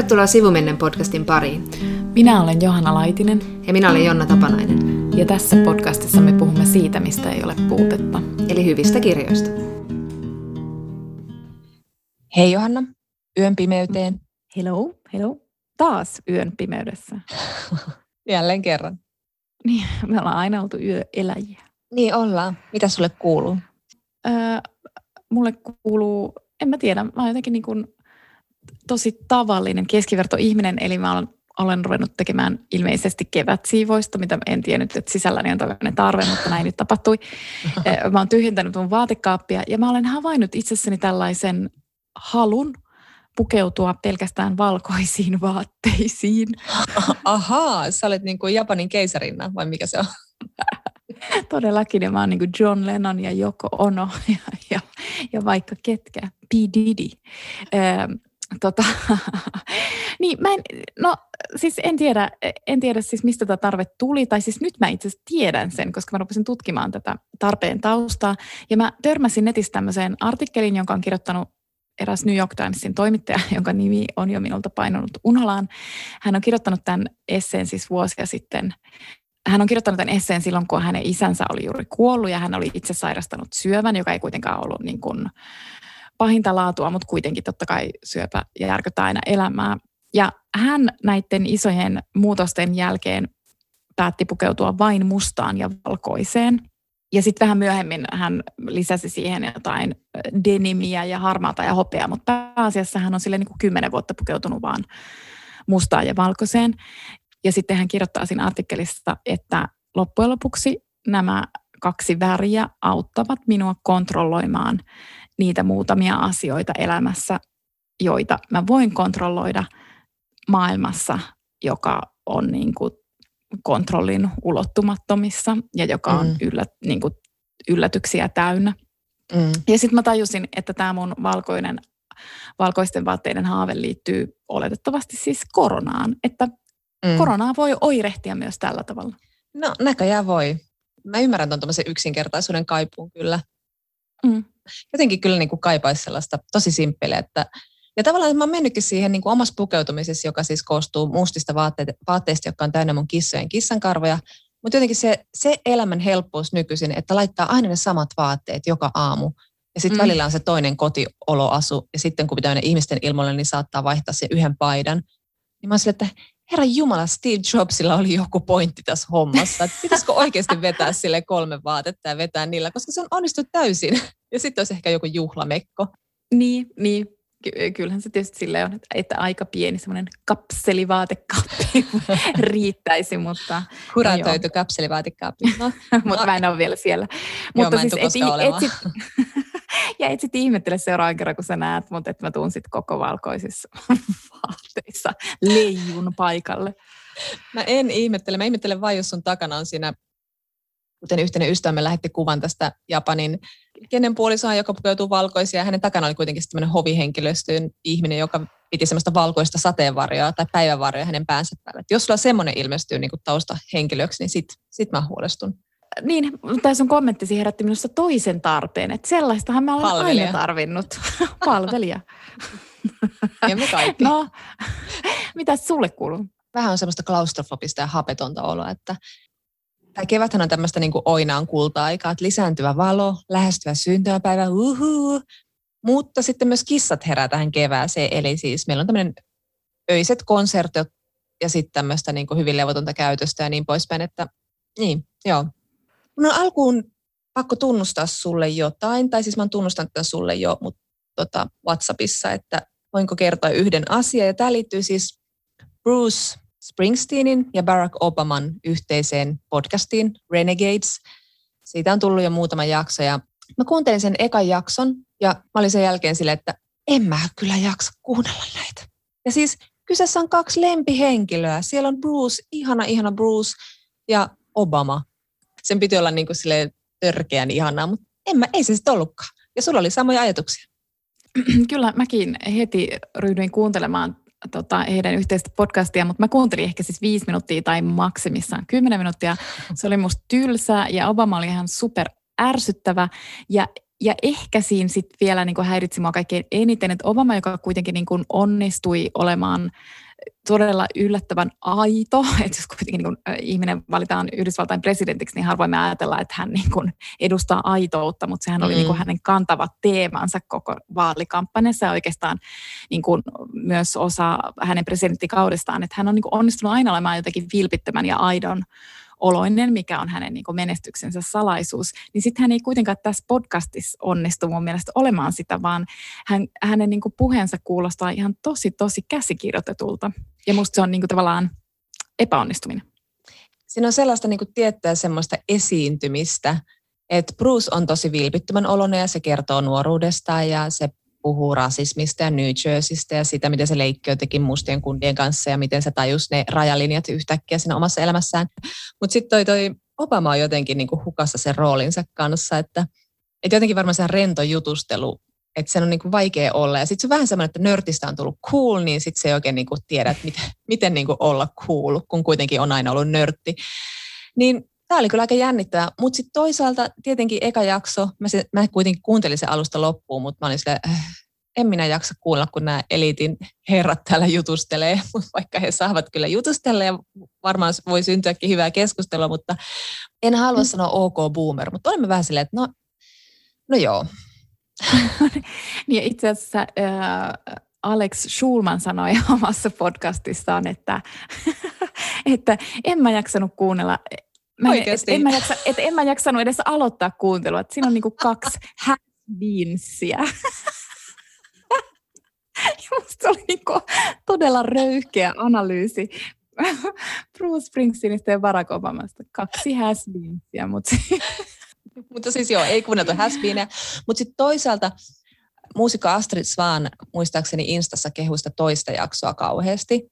Tervetuloa Sivumennen podcastin pariin. Minä olen Johanna Laitinen. Ja minä olen Jonna Tapanainen. Ja tässä podcastissa me puhumme siitä, mistä ei ole puutetta. Eli hyvistä kirjoista. Hei Johanna, yön pimeyteen. Hello, hello. Taas yön pimeydessä. Jälleen kerran. Niin, me ollaan aina oltu yöeläjiä. Niin ollaan. Mitä sulle kuuluu? Öö, mulle kuuluu, en mä tiedä, mä oon jotenkin niin kuin tosi tavallinen keskivertoihminen, eli mä olen, olen ruvennut tekemään ilmeisesti kevätsiivoista, mitä en tiennyt, että sisälläni on tällainen tarve, mutta näin nyt tapahtui. Mä oon tyhjentänyt mun vaatekaappia ja mä olen havainnut itsessäni tällaisen halun pukeutua pelkästään valkoisiin vaatteisiin. Ahaa, sä olet niin kuin Japanin keisarinna vai mikä se on? Todellakin, ja mä oon niin kuin John Lennon ja Joko Ono ja, ja, ja vaikka ketkä, P. Diddy. Ähm, tota, niin mä en, no siis en tiedä, en tiedä siis mistä tämä tarve tuli, tai siis nyt mä itse asiassa tiedän sen, koska mä rupesin tutkimaan tätä tarpeen taustaa, ja mä törmäsin netissä tämmöiseen artikkelin, jonka on kirjoittanut eräs New York Timesin toimittaja, jonka nimi on jo minulta painunut unholaan. Hän on kirjoittanut tämän esseen siis vuosia sitten. Hän on kirjoittanut tämän esseen silloin, kun hänen isänsä oli juuri kuollut ja hän oli itse sairastanut syövän, joka ei kuitenkaan ollut niin kuin pahinta laatua, mutta kuitenkin totta kai syöpä järkyttää aina elämää. Ja hän näiden isojen muutosten jälkeen päätti pukeutua vain mustaan ja valkoiseen. Ja sitten vähän myöhemmin hän lisäsi siihen jotain denimiä ja harmaata ja hopeaa, mutta pääasiassa hän on sille niin kymmenen vuotta pukeutunut vaan mustaan ja valkoiseen. Ja sitten hän kirjoittaa siinä artikkelissa, että loppujen lopuksi nämä kaksi väriä auttavat minua kontrolloimaan niitä muutamia asioita elämässä, joita mä voin kontrolloida maailmassa, joka on niin kuin kontrollin ulottumattomissa ja joka on mm. yllä, niin kuin yllätyksiä täynnä. Mm. Ja sitten mä tajusin, että tämä mun valkoinen, valkoisten vaatteiden haave liittyy oletettavasti siis koronaan, että mm. koronaa voi oirehtia myös tällä tavalla. No näköjään voi. Mä ymmärrän tuon yksinkertaisuuden kaipuun kyllä. Mm. Jotenkin kyllä niin kuin kaipaisi sellaista tosi simppeliä, että ja tavallaan mä oon mennytkin siihen niin kuin omassa pukeutumisessa, joka siis koostuu mustista vaatteista, vaatteista jotka on täynnä mun kissojen kissankarvoja. Mutta jotenkin se, se elämän helppous nykyisin, että laittaa aina ne samat vaatteet joka aamu. Ja sitten mm. välillä on se toinen kotioloasu. Ja sitten kun pitää mennä ihmisten ilmoille, niin saattaa vaihtaa sen yhden paidan. Niin mä oon sille, että herra Jumala, Steve Jobsilla oli joku pointti tässä hommassa. Että pitäisikö oikeasti vetää sille kolme vaatetta ja vetää niillä, koska se on onnistunut täysin. Ja sitten olisi ehkä joku juhlamekko. Niin, niin. Ky- kyllähän se tietysti silleen on, että, että aika pieni semmoinen kapselivaatekappi riittäisi, mutta... Kuratoitu no kapselivaatekappi. No, mutta mä en ole vielä siellä. Joo, mutta siis et, et, ja et sitten ihmettele seuraavan kerran, kun sä näet, mutta että mä tuun sitten koko valkoisissa vaatteissa leijun paikalle. Mä en ihmettele. Mä ihmettelen vain, jos sun takana on siinä, kuten yhteinen ystävämme lähetti kuvan tästä Japanin kenen puolisoa, joka pukeutuu valkoisia. Ja hänen takana oli kuitenkin tämmöinen hovihenkilöstön ihminen, joka piti semmoista valkoista sateenvarjoa tai päivävarjoa hänen päänsä päällä. Et jos sulla semmoinen ilmestyy niin taustahenkilöksi, niin sit, sit mä huolestun. Niin, tämä sun kommenttisi herätti minusta toisen tarpeen, että sellaistahan mä olen Palvelija. aina tarvinnut. Palvelija. ja me kaikki. No, mitä sulle kuuluu? Vähän on semmoista klaustrofobista ja hapetonta oloa, että tämä keväthän on tämmöistä niin kuin oinaan kulta-aikaa, että lisääntyvä valo, lähestyvä syntymäpäivä, uhuu. Mutta sitten myös kissat herää tähän kevääseen, eli siis meillä on tämmöinen öiset konsertit ja sitten tämmöistä niin kuin hyvin levotonta käytöstä ja niin poispäin, että niin, joo. Mun on alkuun pakko tunnustaa sulle jotain, tai siis mä oon tunnustanut tämän sulle jo mutta tota, WhatsAppissa, että voinko kertoa yhden asian. Ja tämä liittyy siis Bruce Springsteenin ja Barack Obaman yhteiseen podcastiin Renegades. Siitä on tullut jo muutama jakso ja mä kuuntelin sen ekan jakson ja mä olin sen jälkeen silleen, että en mä kyllä jaksa kuunnella näitä. Ja siis kyseessä on kaksi lempihenkilöä. Siellä on Bruce, ihana ihana Bruce ja Obama. Sen piti olla niin kuin törkeän ihanaa, mutta en mä, ei se sitten ollutkaan. Ja sulla oli samoja ajatuksia. Kyllä, mäkin heti ryhdyin kuuntelemaan tota, heidän yhteistä podcastia, mutta mä kuuntelin ehkä siis viisi minuuttia tai maksimissaan kymmenen minuuttia. Se oli musta tylsä ja Obama oli ihan super ärsyttävä ja ja ehkä siinä sitten vielä niin häiritsi mua kaikkein eniten, että Obama, joka kuitenkin niin kuin onnistui olemaan todella yllättävän aito, että jos kuitenkin niin kuin ihminen valitaan Yhdysvaltain presidentiksi, niin harvoin me ajatellaan, että hän niin kuin edustaa aitoutta, mutta sehän oli mm. niin kuin hänen kantava teemansa koko vaalikampanjassa ja oikeastaan niin kuin myös osa hänen presidenttikaudestaan, että hän on niin onnistunut aina olemaan jotenkin vilpittömän ja aidon oloinen, mikä on hänen niin menestyksensä salaisuus, niin sitten hän ei kuitenkaan tässä podcastissa onnistu mun mielestä olemaan sitä, vaan hän, hänen niin puheensa kuulostaa ihan tosi, tosi käsikirjoitetulta. Ja musta se on niin tavallaan epäonnistuminen. Siinä on sellaista niin tiettyä semmoista esiintymistä, että Bruce on tosi vilpittömän oloinen ja se kertoo nuoruudestaan ja se puhuu rasismista ja New Jerseystä ja sitä, miten se leikki jotenkin mustien kundien kanssa ja miten se tajus ne rajalinjat yhtäkkiä siinä omassa elämässään. Mutta sitten toi, toi Obama on jotenkin niinku hukassa sen roolinsa kanssa, että, että jotenkin varmaan se rento jutustelu, että sen on niinku vaikea olla. Ja sitten se on vähän semmoinen, että nörtistä on tullut cool, niin sitten se ei oikein niinku tiedä, että miten, miten niinku olla cool, kun kuitenkin on aina ollut nörtti. Niin tämä oli kyllä aika jännittävää, mutta sitten toisaalta tietenkin eka jakso, mä, se, mä kuitenkin kuuntelin sen alusta loppuun, mutta mä olin silleen, äh, en minä jaksa kuulla, kun nämä eliitin herrat täällä jutustelee, vaikka he saavat kyllä jutustella ja varmaan voi syntyäkin hyvää keskustelua, mutta en halua sanoa ok boomer, mutta olemme vähän silleen, että no, no joo. niin itse asiassa äh, Alex Schulman sanoi omassa podcastissaan, että, että en mä jaksanut kuunnella Mä en, et, en, mä jaksa, et en mä jaksanut edes aloittaa kuuntelua. Siinä on niinku kaksi has-beensiä. Musta oli niinku todella röyhkeä analyysi Bruce Springsteenistä ja Barack Obamasta. Kaksi has mutta... mutta siis joo, ei kuunneltu has Mutta sitten toisaalta muusikko Astrid Svan muistaakseni Instassa kehuista toista jaksoa kauheasti.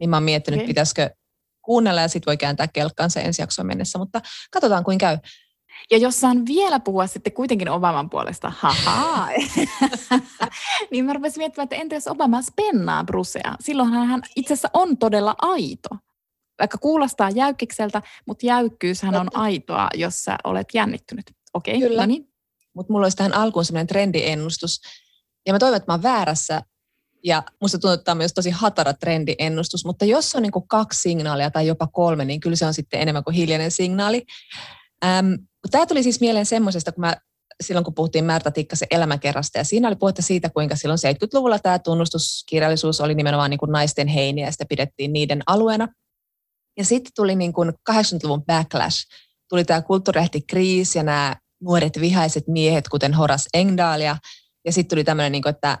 Niin mä oon miettinyt, okay. pitäisikö kuunnella ja sitten voi kääntää kelkkansa ensi jaksoon mennessä, mutta katsotaan kuin käy. Ja jos saan vielä puhua sitten kuitenkin Obaman puolesta, haha, niin mä rupesin miettimään, että entä jos Obama spennaa Brusea? Silloinhan hän itse asiassa on todella aito. Vaikka kuulostaa jäykkikseltä, mutta jäykkyyshän on aitoa, jos sä olet jännittynyt. Okei, okay, Kyllä. No niin. Mutta mulla olisi tähän alkuun sellainen trendiennustus. Ja mä toivon, että mä oon väärässä, ja musta tuntuu, että tämä on myös tosi hatara trendiennustus, mutta jos on niin kuin kaksi signaalia tai jopa kolme, niin kyllä se on sitten enemmän kuin hiljainen signaali. Ähm, tämä tuli siis mieleen semmoisesta, kun mä silloin kun puhuttiin Märta Tikkasen elämäkerrasta, ja siinä oli puhetta siitä, kuinka silloin 70-luvulla tämä tunnustuskirjallisuus oli nimenomaan niin kuin naisten heiniä, ja sitä pidettiin niiden alueena. Ja sitten tuli niin kuin 80-luvun backlash, tuli tämä kulttuurehtikriisi ja nämä nuoret vihaiset miehet, kuten Horace Engdahl, ja, ja sitten tuli tämmöinen, niin kuin, että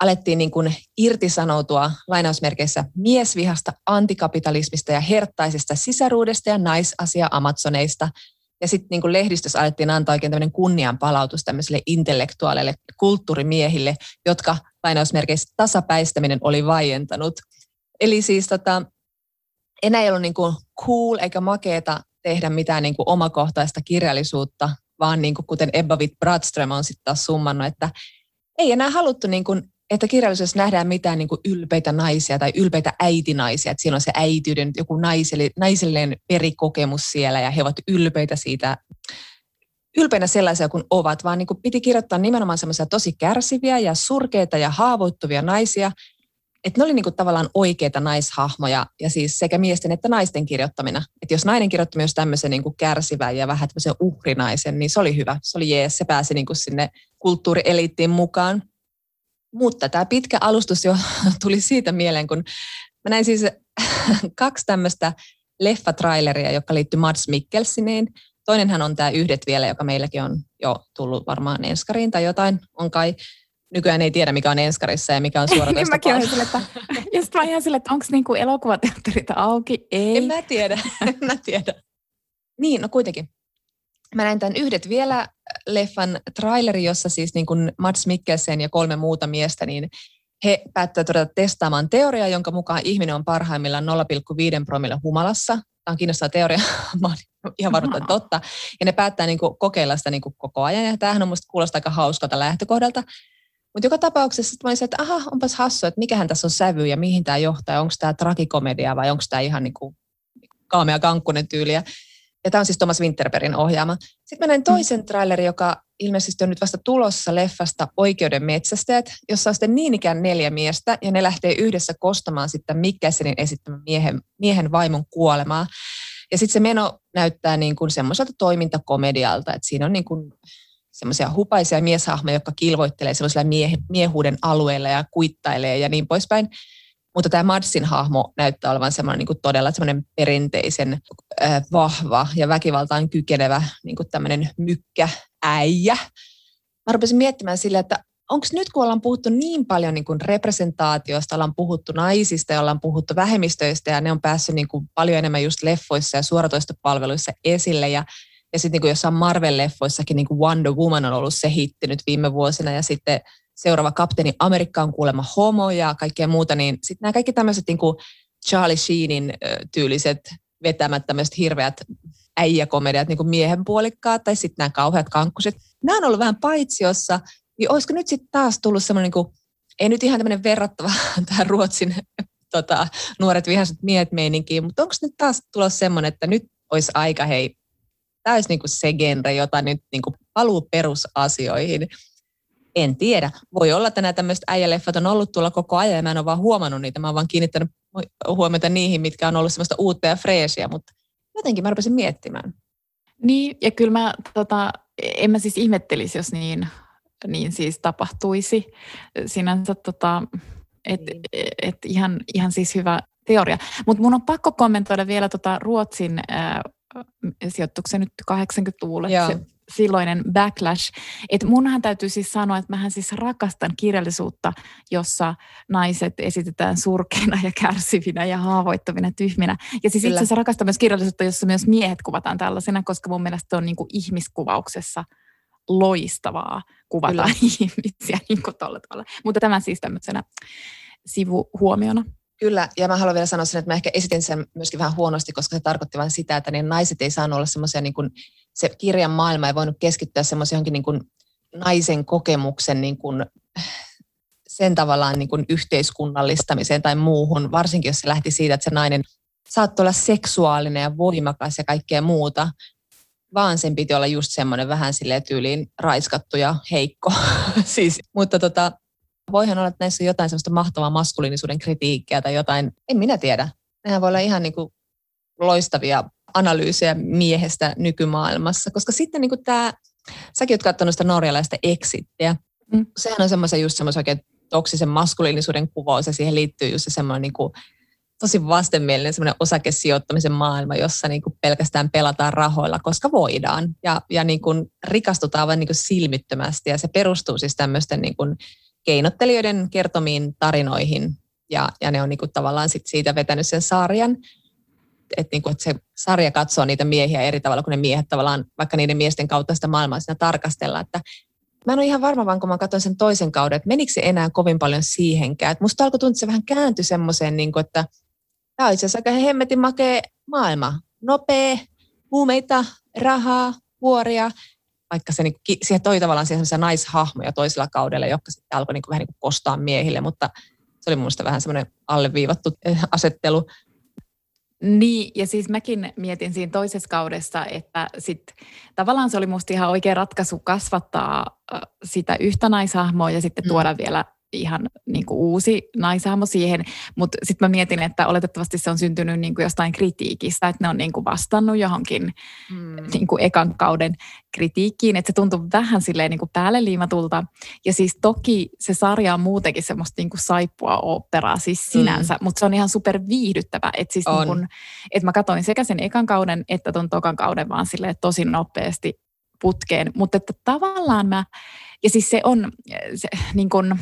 alettiin niin kuin irtisanoutua lainausmerkeissä miesvihasta, antikapitalismista ja herttaisesta sisaruudesta ja naisasia-amazoneista. Ja sitten niin lehdistössä alettiin antaa oikein tämmöinen kunnianpalautus tämmöisille intellektuaaleille kulttuurimiehille, jotka lainausmerkeissä tasapäistäminen oli vaientanut. Eli siis tota, enää ei ollut niin kuin cool eikä makeeta tehdä mitään niin kuin omakohtaista kirjallisuutta, vaan niin kuin kuten Ebba Witt-Bradström on sitten taas summannut, että ei enää haluttu niin kuin että kirjallisuudessa nähdään mitään niin kuin ylpeitä naisia tai ylpeitä äitinaisia, että siellä on se äitiyden joku naiselle, naisellinen perikokemus siellä ja he ovat ylpeitä siitä, ylpeinä sellaisia kuin ovat, vaan niin kuin piti kirjoittaa nimenomaan semmoisia tosi kärsiviä ja surkeita ja haavoittuvia naisia, että ne oli niin kuin tavallaan oikeita naishahmoja ja siis sekä miesten että naisten kirjoittamina. Että jos nainen kirjoitti myös tämmöisen niin kuin kärsivän ja vähän tämmöisen uhrinaisen, niin se oli hyvä. Se oli jees, se pääsi niin kuin sinne kulttuurieliittiin mukaan. Mutta tämä pitkä alustus jo tuli siitä mieleen, kun mä näin siis kaksi tämmöistä leffatraileria, joka liittyy Mads Mikkelsineen. Toinenhan on tämä Yhdet vielä, joka meilläkin on jo tullut varmaan enskariin tai jotain. On kai nykyään ei tiedä, mikä on Enskarissa ja mikä on suoratoista Mäkin olen sille, että, ja sitten mä ihan sille, että onko niinku elokuvateatterit auki? Ei. En mä tiedä, en mä tiedä. Niin, no kuitenkin. Mä näin tämän Yhdet vielä leffan traileri, jossa siis niin kuin Mats Mikkelsen ja kolme muuta miestä, niin he päättävät todeta testaamaan teoriaa, jonka mukaan ihminen on parhaimmillaan 0,5 promille humalassa. Tämä on kiinnostava teoria, mä olen ihan varma, totta. Ja ne päättää niin kuin kokeilla sitä niin kuin koko ajan, ja tämähän on musta kuulostaa aika hauskalta lähtökohdalta. Mutta joka tapauksessa mä olisin, että aha, onpas hassu, että mikähän tässä on sävy ja mihin tämä johtaa, onko tämä trakikomedia vai onko tämä ihan niin kuin kaamea kankkunen tyyliä. Ja tämä on siis Thomas Winterbergin ohjaama. Sitten mä näin mm. toisen trailerin, joka ilmeisesti on nyt vasta tulossa leffasta Oikeuden metsästäjät, jossa on sitten niin ikään neljä miestä, ja ne lähtee yhdessä kostamaan sitten Mikkelsenin esittämän miehen, miehen vaimon kuolemaa. Ja sitten se meno näyttää niin kuin semmoiselta toimintakomedialta, että siinä on niin kuin semmoisia hupaisia mieshahmoja, jotka kilvoittelee sellaisilla mie- miehuuden alueilla ja kuittailee ja niin poispäin. Mutta tämä Madsin hahmo näyttää olevan semmoinen niin kuin todella semmoinen perinteisen äh, vahva ja väkivaltaan kykenevä niin kuin tämmöinen mykkä äijä. Mä rupesin miettimään sille, että onko nyt kun ollaan puhuttu niin paljon niin kuin representaatiosta, ollaan puhuttu naisista ja ollaan puhuttu vähemmistöistä ja ne on päässyt niin kuin paljon enemmän just leffoissa ja suoratoistopalveluissa esille ja ja sitten niin jossain Marvel-leffoissakin niin kuin Wonder Woman on ollut se hitti nyt viime vuosina ja sitten seuraava kapteeni Amerikka on kuulemma homo ja kaikkea muuta, niin sitten nämä kaikki tämmöiset niin Charlie Sheenin tyyliset vetämät tämmöiset hirveät äijäkomediat, niin kuin miehen puolikkaat tai sitten nämä kauheat kankkuset. Nämä on ollut vähän paitsiossa, niin olisiko nyt sitten taas tullut semmoinen, niin ei nyt ihan tämmöinen verrattava tähän Ruotsin tota, nuoret vihaiset miehet meininkiin, mutta onko nyt taas tulossa semmoinen, että nyt olisi aika hei tämä olisi niin kuin se genre, jota nyt niin kuin paluu perusasioihin. En tiedä. Voi olla, että nämä tämmöiset äijäleffat on ollut tuolla koko ajan ja mä en ole vaan huomannut niitä. Mä oon vaan kiinnittänyt huomiota niihin, mitkä on ollut semmoista uutta ja freesiä, mutta jotenkin mä rupesin miettimään. Niin, ja kyllä mä, tota, en mä siis ihmettelisi, jos niin, niin siis tapahtuisi. Sinänsä tota, et, niin. et ihan, ihan siis hyvä teoria. Mutta mun on pakko kommentoida vielä tota Ruotsin äh, sijoittuksen nyt 80-luvulle, se silloinen backlash. Että munhan täytyy siis sanoa, että mähän siis rakastan kirjallisuutta, jossa naiset esitetään surkeina ja kärsivinä ja haavoittavina tyhminä. Ja siis itse asiassa rakastan myös kirjallisuutta, jossa myös miehet kuvataan tällaisena, koska mun mielestä on niin kuin ihmiskuvauksessa loistavaa kuvata Kyllä. ihmisiä niin kuin tavalla. Mutta tämä siis tämmöisenä sivuhuomiona. Kyllä, ja mä haluan vielä sanoa sen, että mä ehkä esitin sen myöskin vähän huonosti, koska se tarkoitti vain sitä, että niin naiset ei saanut olla semmoisia, niin kuin, se kirjan maailma ei voinut keskittyä semmoisen johonkin niin kuin naisen kokemuksen niin kuin, sen tavallaan niin kuin yhteiskunnallistamiseen tai muuhun, varsinkin jos se lähti siitä, että se nainen saattoi olla seksuaalinen ja voimakas ja kaikkea muuta, vaan sen piti olla just semmoinen vähän silleen tyyliin raiskattu ja heikko. siis, mutta tota, voihan olla, että näissä on jotain semmoista mahtavaa maskuliinisuuden kritiikkiä tai jotain, en minä tiedä. Nehän voi olla ihan niin kuin loistavia analyysejä miehestä nykymaailmassa, koska sitten niin tämä, säkin oot katsonut sitä norjalaista exittiä, mm. sehän on semmoisen just semmoisen oikein toksisen maskuliinisuuden kuvaus ja siihen liittyy just se semmoinen niin kuin tosi vastenmielinen semmoinen osakesijoittamisen maailma, jossa niin kuin pelkästään pelataan rahoilla, koska voidaan ja, ja niin kuin rikastutaan vain niin kuin silmittömästi ja se perustuu siis tämmöisten niin kuin keinottelijoiden kertomiin tarinoihin ja, ja ne on niin kuin tavallaan sit siitä vetänyt sen sarjan. Että niin kuin, se sarja katsoo niitä miehiä eri tavalla kuin ne miehet tavallaan, vaikka niiden miesten kautta sitä maailmaa siinä tarkastella. Että mä en ole ihan varma, vaan kun mä katsoin sen toisen kauden, että menikö se enää kovin paljon siihenkään. Että musta alkoi tuntua, että se vähän kääntyi semmoiseen, niin kuin, että tämä on itse asiassa aika hemmetin makea maailma. Nopea, huumeita, rahaa, vuoria vaikka se, niin, siihen toi tavallaan siihen naishahmoja toisella kaudella, jotka sitten alkoi niin kuin, vähän niin kuin kostaa miehille, mutta se oli mun vähän semmoinen alleviivattu eh, asettelu. Niin, ja siis mäkin mietin siinä toisessa kaudessa, että sit, tavallaan se oli musta ihan oikea ratkaisu kasvattaa sitä yhtä naishahmoa ja sitten mm. tuoda vielä ihan niin kuin uusi naishahmo siihen, mutta sitten mä mietin, että oletettavasti se on syntynyt niin kuin jostain kritiikistä, että ne on niin kuin vastannut johonkin mm. niin kuin ekan kauden kritiikkiin, että se tuntuu vähän silleen niin kuin päälle liimatulta. Ja siis toki se sarja on muutenkin semmoista niin kuin saippua operaa siis mm. sinänsä, mm. mutta se on ihan super viihdyttävä. Että siis niin kuin, että mä katsoin sekä sen ekan kauden että ton tokan kauden vaan silleen tosi nopeasti putkeen, mutta että tavallaan mä ja siis se on se, niin kun,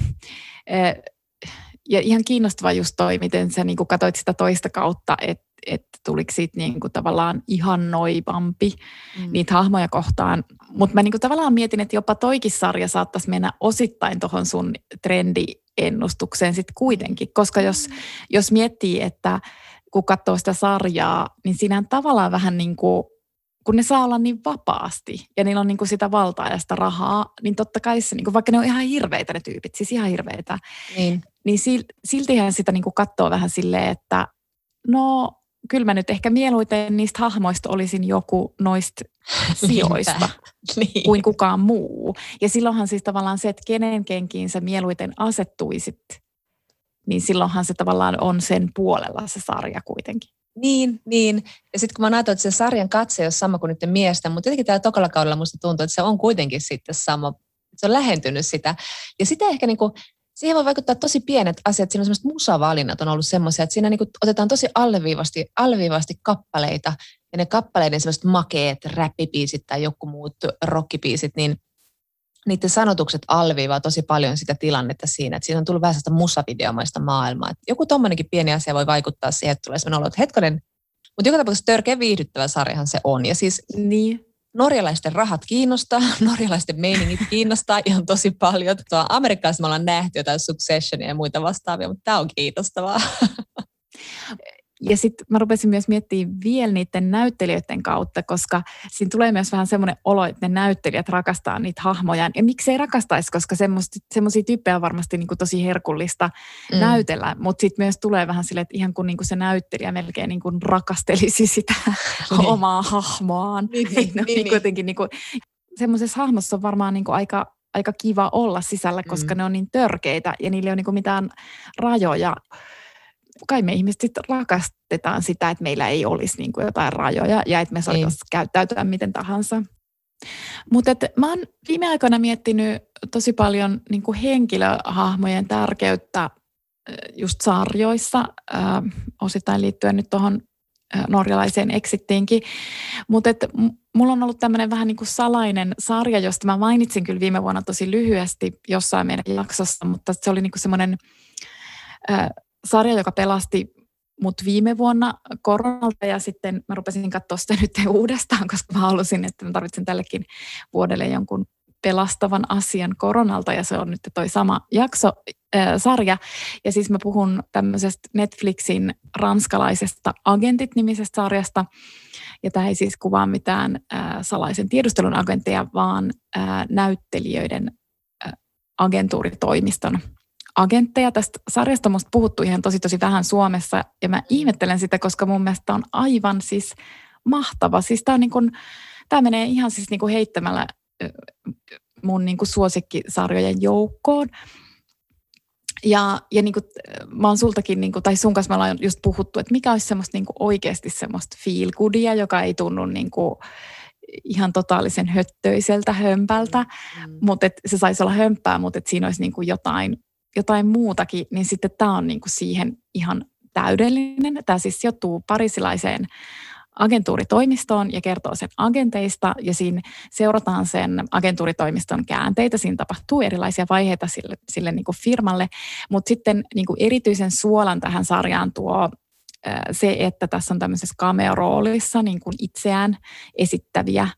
ja ihan kiinnostava just toi, miten sä niin katsoit sitä toista kautta, että että tuliko siitä niin kuin tavallaan ihannoivampi mm. niitä hahmoja kohtaan. Mutta mä niin kuin tavallaan mietin, että jopa toikin sarja saattaisi mennä osittain tuohon sun trendiennustukseen sitten kuitenkin. Koska jos, mm. jos miettii, että kun katsoo sitä sarjaa, niin siinä tavallaan vähän niin kuin kun ne saa olla niin vapaasti ja niillä on niin kuin sitä valtaa ja sitä rahaa, niin totta kai se, niin kuin, vaikka ne on ihan hirveitä ne tyypit, siis ihan hirveitä, niin, niin siltihän sitä niin kuin katsoo vähän silleen, että no kyllä mä nyt ehkä mieluiten niistä hahmoista olisin joku noista sijoista niin. kuin kukaan muu. Ja silloinhan siis tavallaan se, että kenen kenkiin sä mieluiten asettuisit, niin silloinhan se tavallaan on sen puolella se sarja kuitenkin. Niin, niin. Ja sitten kun mä ajattelin, että se sarjan katse ei ole sama kuin niiden miesten, mutta jotenkin täällä tokalla kaudella musta tuntuu, että se on kuitenkin sitten sama. Se on lähentynyt sitä. Ja sitä ehkä niin kuin, siihen voi vaikuttaa tosi pienet asiat. Siinä on semmoiset musavalinnat on ollut semmoisia, että siinä niin kuin otetaan tosi alleviivasti, alleviivasti kappaleita. Ja ne kappaleiden semmoiset makeet räppipiisit tai joku muut rockipiisit, niin niiden sanotukset alviivaa tosi paljon sitä tilannetta siinä, että siinä on tullut vähän sellaista musavideomaista maailmaa. Että joku tommonenkin pieni asia voi vaikuttaa siihen, että tulee sellainen olo, että hetkonen, mutta joka tapauksessa törkeä viihdyttävä sarjahan se on. Ja siis niin. norjalaisten rahat kiinnostaa, norjalaisten meiningit kiinnostaa ihan tosi paljon. Tuo Amerikassa me ollaan nähty jotain Successionia ja muita vastaavia, mutta tämä on kiinnostavaa. Ja sitten mä rupesin myös miettimään vielä niiden näyttelijöiden kautta, koska siinä tulee myös vähän semmoinen olo, että ne näyttelijät rakastaa niitä hahmoja. Ja miksei rakastaisi, koska semmoisia tyyppejä on varmasti niin kuin tosi herkullista mm. näytellä. Mutta sitten myös tulee vähän silleen, että ihan kuin, niin kuin se näyttelijä melkein niin kuin rakastelisi sitä niin. omaa hahmoaan. Niin, niin, no, niin, niin, kuitenkin niin kuin, semmoisessa hahmossa on varmaan niin kuin aika, aika kiva olla sisällä, koska mm. ne on niin törkeitä ja niillä ei ole niin kuin mitään rajoja kai me ihmiset rakastetaan sitä, että meillä ei olisi niin kuin jotain rajoja ja että me saataisiin niin. käyttäytyä miten tahansa. Mutta mä oon viime aikoina miettinyt tosi paljon niin kuin henkilöhahmojen tärkeyttä just sarjoissa, äh, osittain liittyen nyt tuohon norjalaiseen exittiinkin. Mutta mulla on ollut tämmöinen vähän niin kuin salainen sarja, josta mä mainitsin kyllä viime vuonna tosi lyhyesti jossain meidän jaksossa, mutta se oli niin kuin semmoinen sarja, joka pelasti mut viime vuonna koronalta ja sitten mä rupesin katsoa sitä nyt uudestaan, koska mä halusin, että mä tarvitsen tällekin vuodelle jonkun pelastavan asian koronalta ja se on nyt toi sama jakso, äh, sarja. Ja siis mä puhun tämmöisestä Netflixin ranskalaisesta Agentit-nimisestä sarjasta. Ja tämä ei siis kuvaa mitään äh, salaisen tiedustelun agentteja, vaan äh, näyttelijöiden äh, agentuuritoimiston agentteja. Tästä sarjasta on puhuttu ihan tosi tosi vähän Suomessa ja mä ihmettelen sitä, koska mun mielestä on aivan siis mahtava. Siis tämä, niin kuin, tämä menee ihan siis niin heittämällä mun niin suosikkisarjojen joukkoon. Ja, ja niin kuin, mä oon sultakin, niin kuin, tai sun kanssa me ollaan just puhuttu, että mikä olisi semmoista niin kuin oikeasti semmoista feel goodia, joka ei tunnu niin kuin, ihan totaalisen höttöiseltä hömpältä, mm. mutta se saisi olla hömpää, mutta että siinä olisi niin kuin jotain jotain muutakin, niin sitten tämä on niin kuin siihen ihan täydellinen. Tämä siis sijoittuu parisilaiseen agentuuritoimistoon ja kertoo sen agenteista ja siinä seurataan sen agentuuritoimiston käänteitä. Siinä tapahtuu erilaisia vaiheita sille, sille niin firmalle, mutta sitten niin kuin erityisen suolan tähän sarjaan tuo se, että tässä on tämmöisessä cameo-roolissa niin kuin itseään esittäviä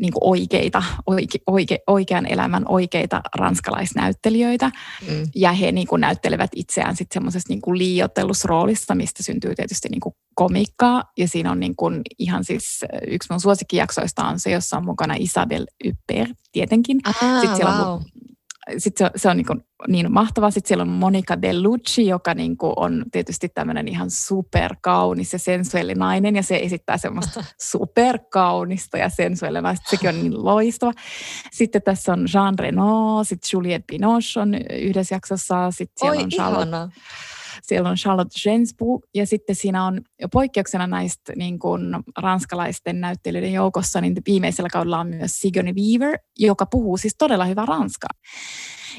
niin kuin oikeita, oike, oike, oikean elämän oikeita ranskalaisnäyttelijöitä. Mm. Ja he niin kuin näyttelevät itseään sitten semmoisessa niin liioittelussa roolissa, mistä syntyy tietysti niin kuin komikkaa. Ja siinä on niin kuin ihan siis yksi mun suosikkijaksoista on se, jossa on mukana Isabel Ypper tietenkin. Ah, Sitten siellä wow. on sitten se, se on niin, kuin, niin mahtava. Sitten siellä on Monica Delucci, joka niin kuin on tietysti tämmöinen ihan superkaunis ja sensuelli nainen, ja se esittää semmoista superkaunista ja sensuelli naista. Sekin on niin loistava. Sitten tässä on Jean Reno, sitten Juliette Binoche on yhdessä jaksossa, sitten siellä Oi, on Charlotte. Ihana siellä on Charlotte Gainsbourg ja sitten siinä on poikkeuksena näistä niin kuin ranskalaisten näyttelijöiden joukossa, niin viimeisellä kaudella on myös Sigourney Weaver, joka puhuu siis todella hyvää ranskaa.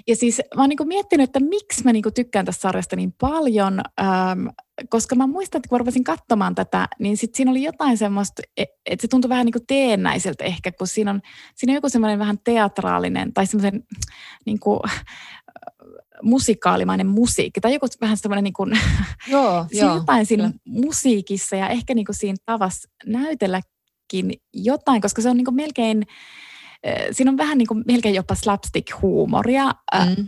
Ja siis mä oon niin miettinyt, että miksi mä niin tykkään tästä sarjasta niin paljon, ähm, koska mä muistan, että kun rupesin katsomaan tätä, niin sit siinä oli jotain semmoista, e, että se tuntui vähän niin kuin teennäiseltä ehkä, kun siinä on, siinä on joku semmoinen vähän teatraalinen tai semmoisen niin kuin, musikaalimainen musiikki tai joku vähän semmoinen niin kuin, joo, joo, jotain siinä kyllä. musiikissa ja ehkä niin kuin siinä tavassa näytelläkin jotain, koska se on niin kuin melkein, siinä on vähän niin kuin melkein jopa slapstick-huumoria. Mm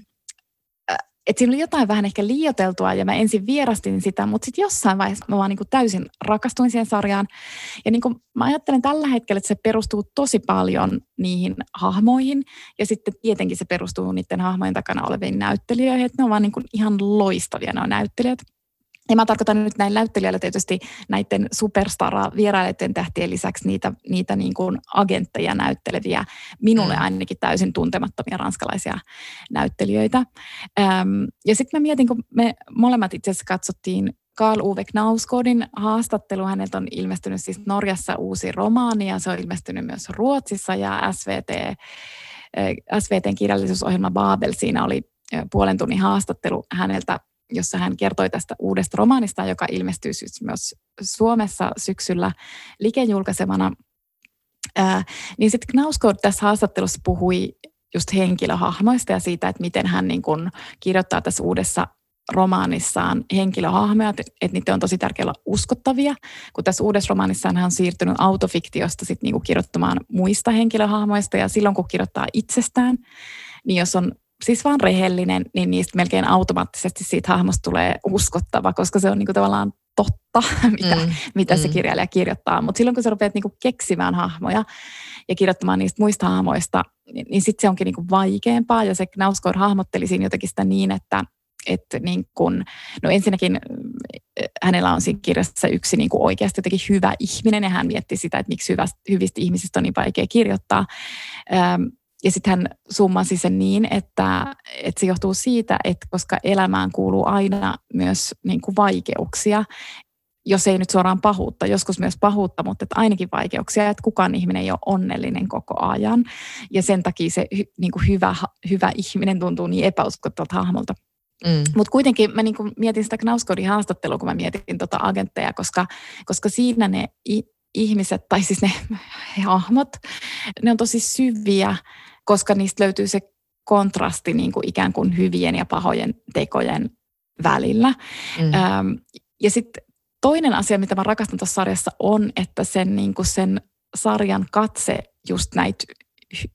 että siinä oli jotain vähän ehkä liioteltua ja mä ensin vierastin sitä, mutta sitten jossain vaiheessa mä vaan niin kuin täysin rakastuin siihen sarjaan. Ja niin kuin mä ajattelen tällä hetkellä, että se perustuu tosi paljon niihin hahmoihin ja sitten tietenkin se perustuu niiden hahmojen takana oleviin näyttelijöihin, että ne on vaan niin kuin ihan loistavia on näyttelijät. Ja mä tarkoitan nyt näin näyttelijöillä tietysti näiden superstara vierailijoiden tähtien lisäksi niitä, niitä niin kuin agentteja näytteleviä, minulle mm. ainakin täysin tuntemattomia ranskalaisia näyttelijöitä. Öm, ja sitten mä mietin, kun me molemmat itse asiassa katsottiin Karl Uwe Knausgårdin haastattelu. Häneltä on ilmestynyt siis Norjassa uusi romaani ja se on ilmestynyt myös Ruotsissa ja SVT, SVTn kirjallisuusohjelma Babel, siinä oli puolen tunnin haastattelu häneltä jossa hän kertoi tästä uudesta romaanista, joka ilmestyy siis myös Suomessa syksyllä Liken julkaisemana. Ää, niin sitten Knausgård tässä haastattelussa puhui just henkilöhahmoista ja siitä, että miten hän niin kun kirjoittaa tässä uudessa romaanissaan henkilöhahmoja, että, että niitä on tosi tärkeää olla uskottavia, kun tässä uudessa romaanissaan hän on siirtynyt autofiktiosta sit niin kirjoittamaan muista henkilöhahmoista ja silloin kun kirjoittaa itsestään, niin jos on siis vaan rehellinen, niin niistä melkein automaattisesti siitä hahmosta tulee uskottava, koska se on niinku tavallaan totta, mitä, mm, mitä mm. se kirjailija kirjoittaa. Mutta silloin kun sä rupeat niinku keksimään hahmoja ja kirjoittamaan niistä muista hahmoista, niin, niin sitten se onkin niinku vaikeampaa. Ja se Knausgård hahmotteli siinä jotenkin sitä niin, että että niin kun, no ensinnäkin äh, hänellä on siinä kirjassa yksi niin kuin oikeasti jotenkin hyvä ihminen ja hän mietti sitä, että miksi hyvä, hyvistä ihmisistä on niin vaikea kirjoittaa. Ähm, ja sitten hän summasi sen niin, että, että se johtuu siitä, että koska elämään kuuluu aina myös niin kuin vaikeuksia, jos ei nyt suoraan pahuutta, joskus myös pahuutta, mutta että ainakin vaikeuksia, että kukaan ihminen ei ole onnellinen koko ajan. Ja sen takia se niin kuin hyvä, hyvä ihminen tuntuu niin epäuskottavalta hahmolta. Mm. Mutta kuitenkin mä niin mietin sitä Knausgårdin haastattelua, kun mä mietin tota agentteja, koska, koska siinä ne ihmiset, tai siis ne hahmot, ne on tosi syviä koska niistä löytyy se kontrasti niin kuin ikään kuin hyvien ja pahojen tekojen välillä. Mm. Ähm, ja sitten toinen asia, mitä mä rakastan tuossa sarjassa on, että sen, niin kuin sen sarjan katse just näitä hy-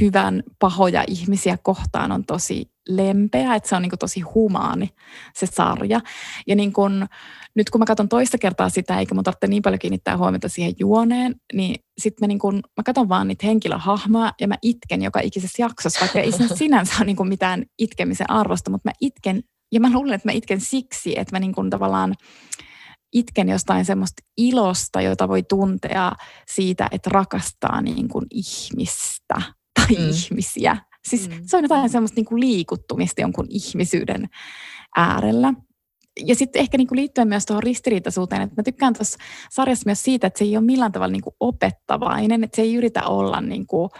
hyvän pahoja ihmisiä kohtaan on tosi lempeä, että se on niin kuin tosi humaani se sarja. Ja niin kuin, nyt kun mä katson toista kertaa sitä, eikä mun tarvitse niin paljon kiinnittää huomiota siihen juoneen, niin sitten mä, niin kun, mä katson vaan niitä henkilöhahmoja ja mä itken joka ikisessä jaksossa, vaikka ei sen sinänsä ole niin kuin mitään itkemisen arvosta, mutta mä itken, ja mä luulen, että mä itken siksi, että mä niin kuin tavallaan itken jostain semmoista ilosta, jota voi tuntea siitä, että rakastaa niin kuin ihmistä tai mm. ihmisiä. Siis mm. se on jotain semmoista niin kuin liikuttumista jonkun ihmisyyden äärellä ja sitten ehkä niinku liittyen myös tuohon ristiriitaisuuteen, että mä tykkään tuossa sarjassa myös siitä, että se ei ole millään tavalla niinku opettavainen, että se ei yritä olla niinku,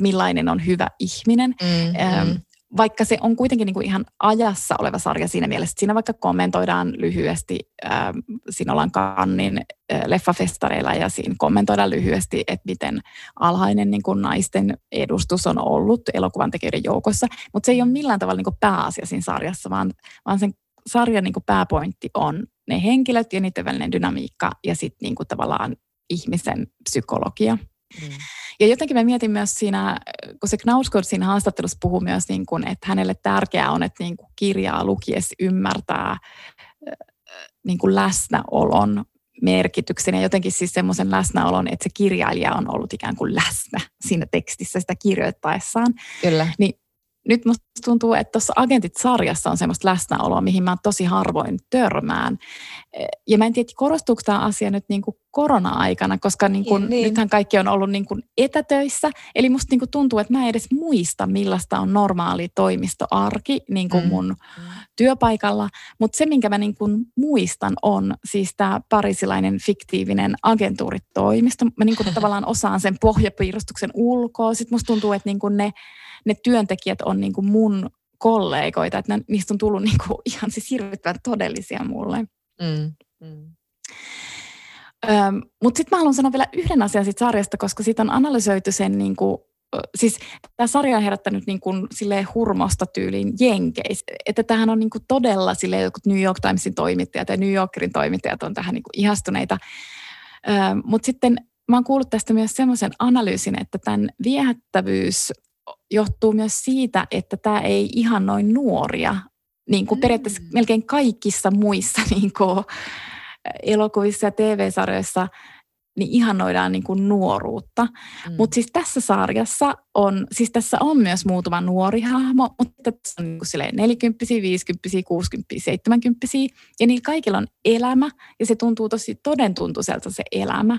millainen on hyvä ihminen. Mm, ähm, mm. Vaikka se on kuitenkin niinku ihan ajassa oleva sarja siinä mielessä, että siinä vaikka kommentoidaan lyhyesti, äh, siinä ollaan Kannin äh, leffafestareilla ja siinä kommentoidaan lyhyesti, että miten alhainen niin kuin naisten edustus on ollut elokuvan tekijöiden joukossa, mutta se ei ole millään tavalla niin kuin pääasia siinä sarjassa, vaan, vaan sen sarjan niin kuin pääpointti on ne henkilöt ja niiden välinen dynamiikka ja sitten niin kuin tavallaan ihmisen psykologia. Mm. Ja jotenkin mä mietin myös siinä, kun se Knausgård siinä haastattelussa puhuu myös, niin kuin, että hänelle tärkeää on, että niin kuin kirjaa lukiessa ymmärtää niin kuin läsnäolon merkityksen ja jotenkin siis semmoisen läsnäolon, että se kirjailija on ollut ikään kuin läsnä siinä tekstissä sitä kirjoittaessaan. Kyllä. Niin nyt musta tuntuu, että tuossa Agentit-sarjassa on semmoista läsnäoloa, mihin mä tosi harvoin törmään. Ja mä en tiedä, korostuuko tämä asia nyt niin kuin korona-aikana, koska niin kuin, niin. nythän kaikki on ollut niin kuin etätöissä. Eli musta niin kuin tuntuu, että mä en edes muista, millaista on normaali toimistoarki niin kuin mm. mun työpaikalla. Mutta se, minkä mä niin kuin muistan, on siis tämä parisilainen fiktiivinen agentuuritoimisto. Mä niin kuin tavallaan osaan sen pohjapiirustuksen ulkoa. Sitten musta tuntuu, että niin kuin ne ne työntekijät on niin kuin mun kollegoita, että ne, niistä on tullut niin kuin ihan siis hirvittävän todellisia mulle. Mm, mm. Mutta sitten mä haluan sanoa vielä yhden asian siitä sarjasta, koska siitä on analysoitu sen, niin kuin, siis tämä sarja on herättänyt niin kuin, hurmosta tyyliin jenkeis. Että tämähän on niin kuin, todella sille jotkut New York Timesin toimittajat ja New Yorkerin toimittajat on tähän niin kuin, ihastuneita. Mutta sitten mä oon kuullut tästä myös semmoisen analyysin, että tämän viehättävyys johtuu myös siitä, että tämä ei ihan noin nuoria. Niin kuin mm. periaatteessa melkein kaikissa muissa niin kuin elokuvissa ja TV-sarjoissa niin ihannoidaan niin kuin nuoruutta. Mm. Mutta siis tässä sarjassa on, siis tässä on myös muutama nuori hahmo, mutta tässä on niin kuin 40, 50, 60, 70 ja niillä kaikilla on elämä ja se tuntuu tosi todentuntuiselta se elämä.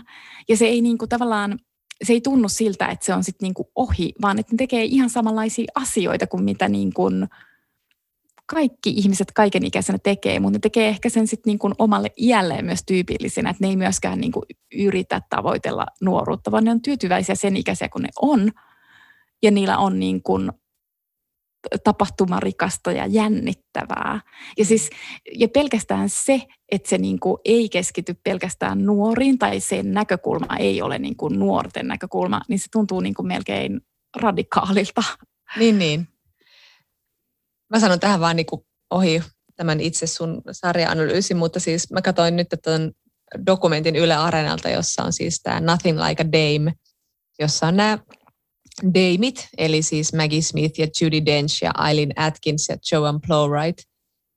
Ja se ei niin kuin tavallaan, se ei tunnu siltä, että se on sitten niin kuin ohi, vaan että ne tekee ihan samanlaisia asioita kuin mitä niin kuin kaikki ihmiset kaikenikäisenä tekee, mutta ne tekee ehkä sen sitten niin kuin omalle iälleen myös tyypillisenä, että ne ei myöskään niin kuin yritä tavoitella nuoruutta, vaan ne on tyytyväisiä sen ikäisiä kuin ne on. Ja niillä on niin kuin tapahtumarikasta ja jännittävää. Ja, siis, ja pelkästään se, että se niin kuin ei keskity pelkästään nuoriin tai sen näkökulma ei ole niin kuin nuorten näkökulma, niin se tuntuu niin kuin melkein radikaalilta. Niin, niin. Mä sanon tähän vaan niin kuin ohi tämän itse sun sarja-analyysin, mutta siis mä katsoin nyt tämän dokumentin Yle Areenalta, jossa on siis tämä Nothing Like a Dame, jossa on nämä Dameit, eli siis Maggie Smith ja Judy Dench ja Eileen Atkins ja Joan Plowright.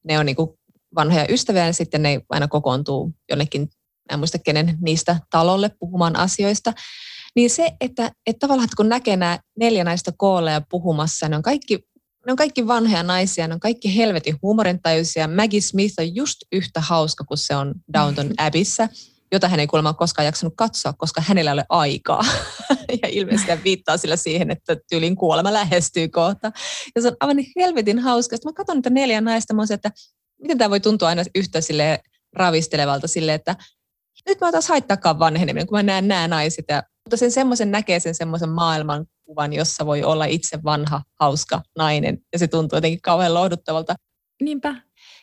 Ne on niinku vanhoja ystäviä ja sitten ne aina kokoontuu jonnekin, en muista kenen niistä talolle puhumaan asioista. Niin se, että, että tavallaan että kun näkee nämä neljä naista koolle ja puhumassa, ne on kaikki ne on kaikki vanhoja naisia, ne on kaikki helvetin huumorintajuisia. Maggie Smith on just yhtä hauska kuin se on Downton Abbeyssä, jota hän ei kuulemma koskaan jaksanut katsoa, koska hänellä ei ole aikaa. ja ilmeisesti hän viittaa sillä siihen, että tyylin kuolema lähestyy kohta. Ja se on aivan helvetin hauska. Sitten mä katson niitä neljä naista, mä että miten tämä voi tuntua aina yhtä sille ravistelevalta sille, että nyt mä taas haittaakaan vanheneminen, kun mä näen nämä naiset. Ja, mutta sen semmoisen näkee sen semmoisen maailman kuvan, jossa voi olla itse vanha, hauska nainen. Ja se tuntuu jotenkin kauhean lohduttavalta. Niinpä.